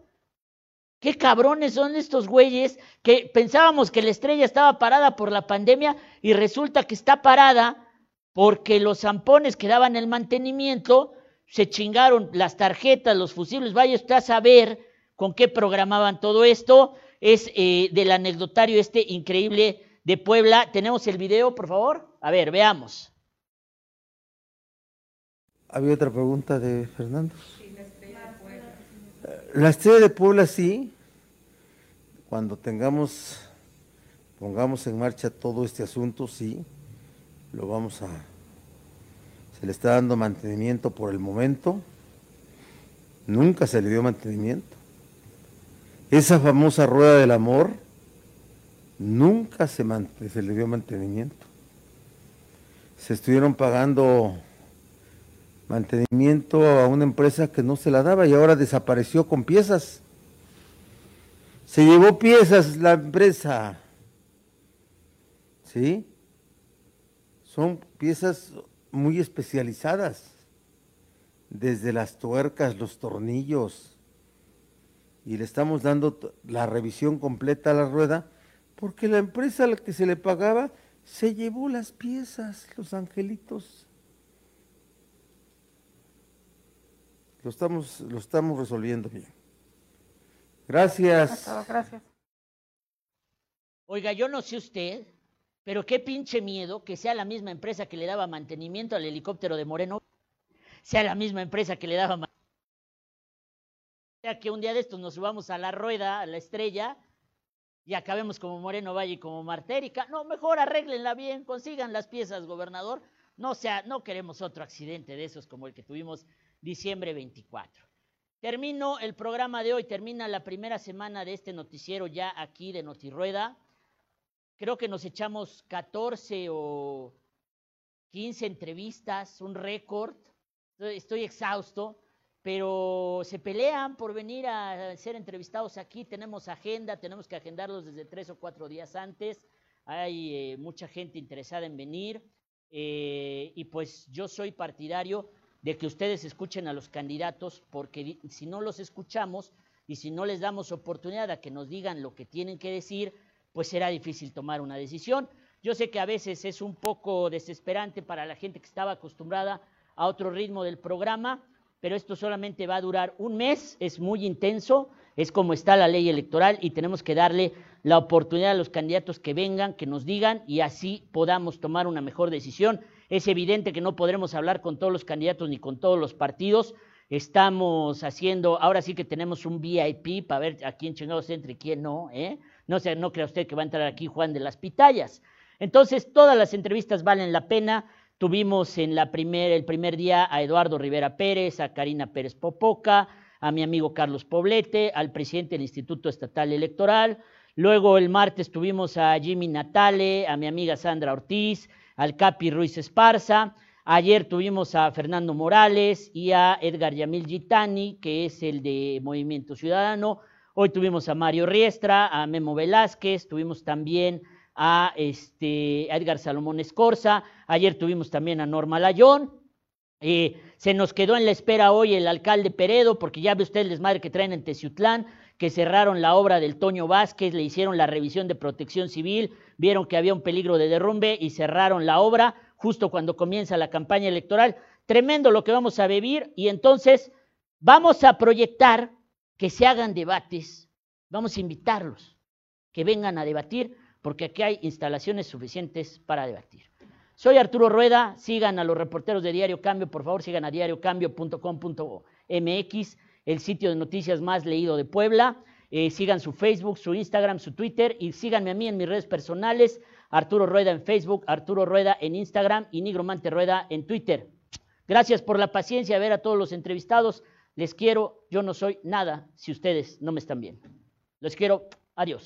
Qué cabrones son estos güeyes que pensábamos que la estrella estaba parada por la pandemia y resulta que está parada porque los zampones que daban el mantenimiento se chingaron las tarjetas, los fusibles, vaya usted a saber con qué programaban todo esto es eh, del anecdotario este increíble de Puebla. ¿Tenemos el video, por favor? A ver, veamos. Había otra pregunta de Fernando. La estrella de Puebla sí, cuando tengamos, pongamos en marcha todo este asunto, sí, lo vamos a, se le está dando mantenimiento por el momento, nunca se le dio mantenimiento. Esa famosa rueda del amor, nunca se, se le dio mantenimiento. Se estuvieron pagando mantenimiento a una empresa que no se la daba y ahora desapareció con piezas. Se llevó piezas la empresa. ¿Sí? Son piezas muy especializadas, desde las tuercas, los tornillos, y le estamos dando la revisión completa a la rueda, porque la empresa a la que se le pagaba se llevó las piezas, los angelitos. Lo estamos, lo estamos resolviendo bien. Gracias. Gracias. Oiga, yo no sé usted, pero qué pinche miedo que sea la misma empresa que le daba mantenimiento al helicóptero de Moreno, sea la misma empresa que le daba mantenimiento. sea que un día de estos nos subamos a la rueda, a la estrella, y acabemos como Moreno Valle y como Martérica. No, mejor arréglenla bien, consigan las piezas, gobernador. No sea, no queremos otro accidente de esos como el que tuvimos diciembre 24. Termino el programa de hoy, termina la primera semana de este noticiero ya aquí de Notirrueda. Creo que nos echamos 14 o 15 entrevistas, un récord. Estoy exhausto, pero se pelean por venir a ser entrevistados aquí. Tenemos agenda, tenemos que agendarlos desde tres o cuatro días antes. Hay eh, mucha gente interesada en venir. Eh, y pues yo soy partidario de que ustedes escuchen a los candidatos, porque si no los escuchamos y si no les damos oportunidad a que nos digan lo que tienen que decir, pues será difícil tomar una decisión. Yo sé que a veces es un poco desesperante para la gente que estaba acostumbrada a otro ritmo del programa, pero esto solamente va a durar un mes, es muy intenso, es como está la ley electoral y tenemos que darle la oportunidad a los candidatos que vengan, que nos digan y así podamos tomar una mejor decisión. Es evidente que no podremos hablar con todos los candidatos ni con todos los partidos. Estamos haciendo, ahora sí que tenemos un VIP para ver a quién chingados entre y quién no, ¿eh? No, sea, no crea usted que va a entrar aquí Juan de las Pitayas. Entonces, todas las entrevistas valen la pena. Tuvimos en la primer, el primer día a Eduardo Rivera Pérez, a Karina Pérez Popoca, a mi amigo Carlos Poblete, al presidente del Instituto Estatal Electoral. Luego el martes tuvimos a Jimmy Natale, a mi amiga Sandra Ortiz, al Capi Ruiz Esparza. Ayer tuvimos a Fernando Morales y a Edgar Yamil Gitani, que es el de Movimiento Ciudadano. Hoy tuvimos a Mario Riestra, a Memo Velázquez, tuvimos también a, este, Edgar Salomón Escorza, ayer tuvimos también a Norma Layón. Eh, se nos quedó en la espera hoy el alcalde Peredo, porque ya ve usted el desmadre que traen en Teciutlán, que cerraron la obra del Toño Vázquez, le hicieron la revisión de protección civil, vieron que había un peligro de derrumbe y cerraron la obra justo cuando comienza la campaña electoral. Tremendo lo que vamos a vivir y entonces vamos a proyectar que se hagan debates, vamos a invitarlos, que vengan a debatir, porque aquí hay instalaciones suficientes para debatir. Soy Arturo Rueda, sigan a los reporteros de Diario Cambio, por favor sigan a diariocambio.com.mx, el sitio de noticias más leído de Puebla. Eh, sigan su Facebook, su Instagram, su Twitter y síganme a mí en mis redes personales, Arturo Rueda en Facebook, Arturo Rueda en Instagram y Nigromante Rueda en Twitter. Gracias por la paciencia de ver a todos los entrevistados. Les quiero, yo no soy nada si ustedes no me están viendo. Les quiero, adiós.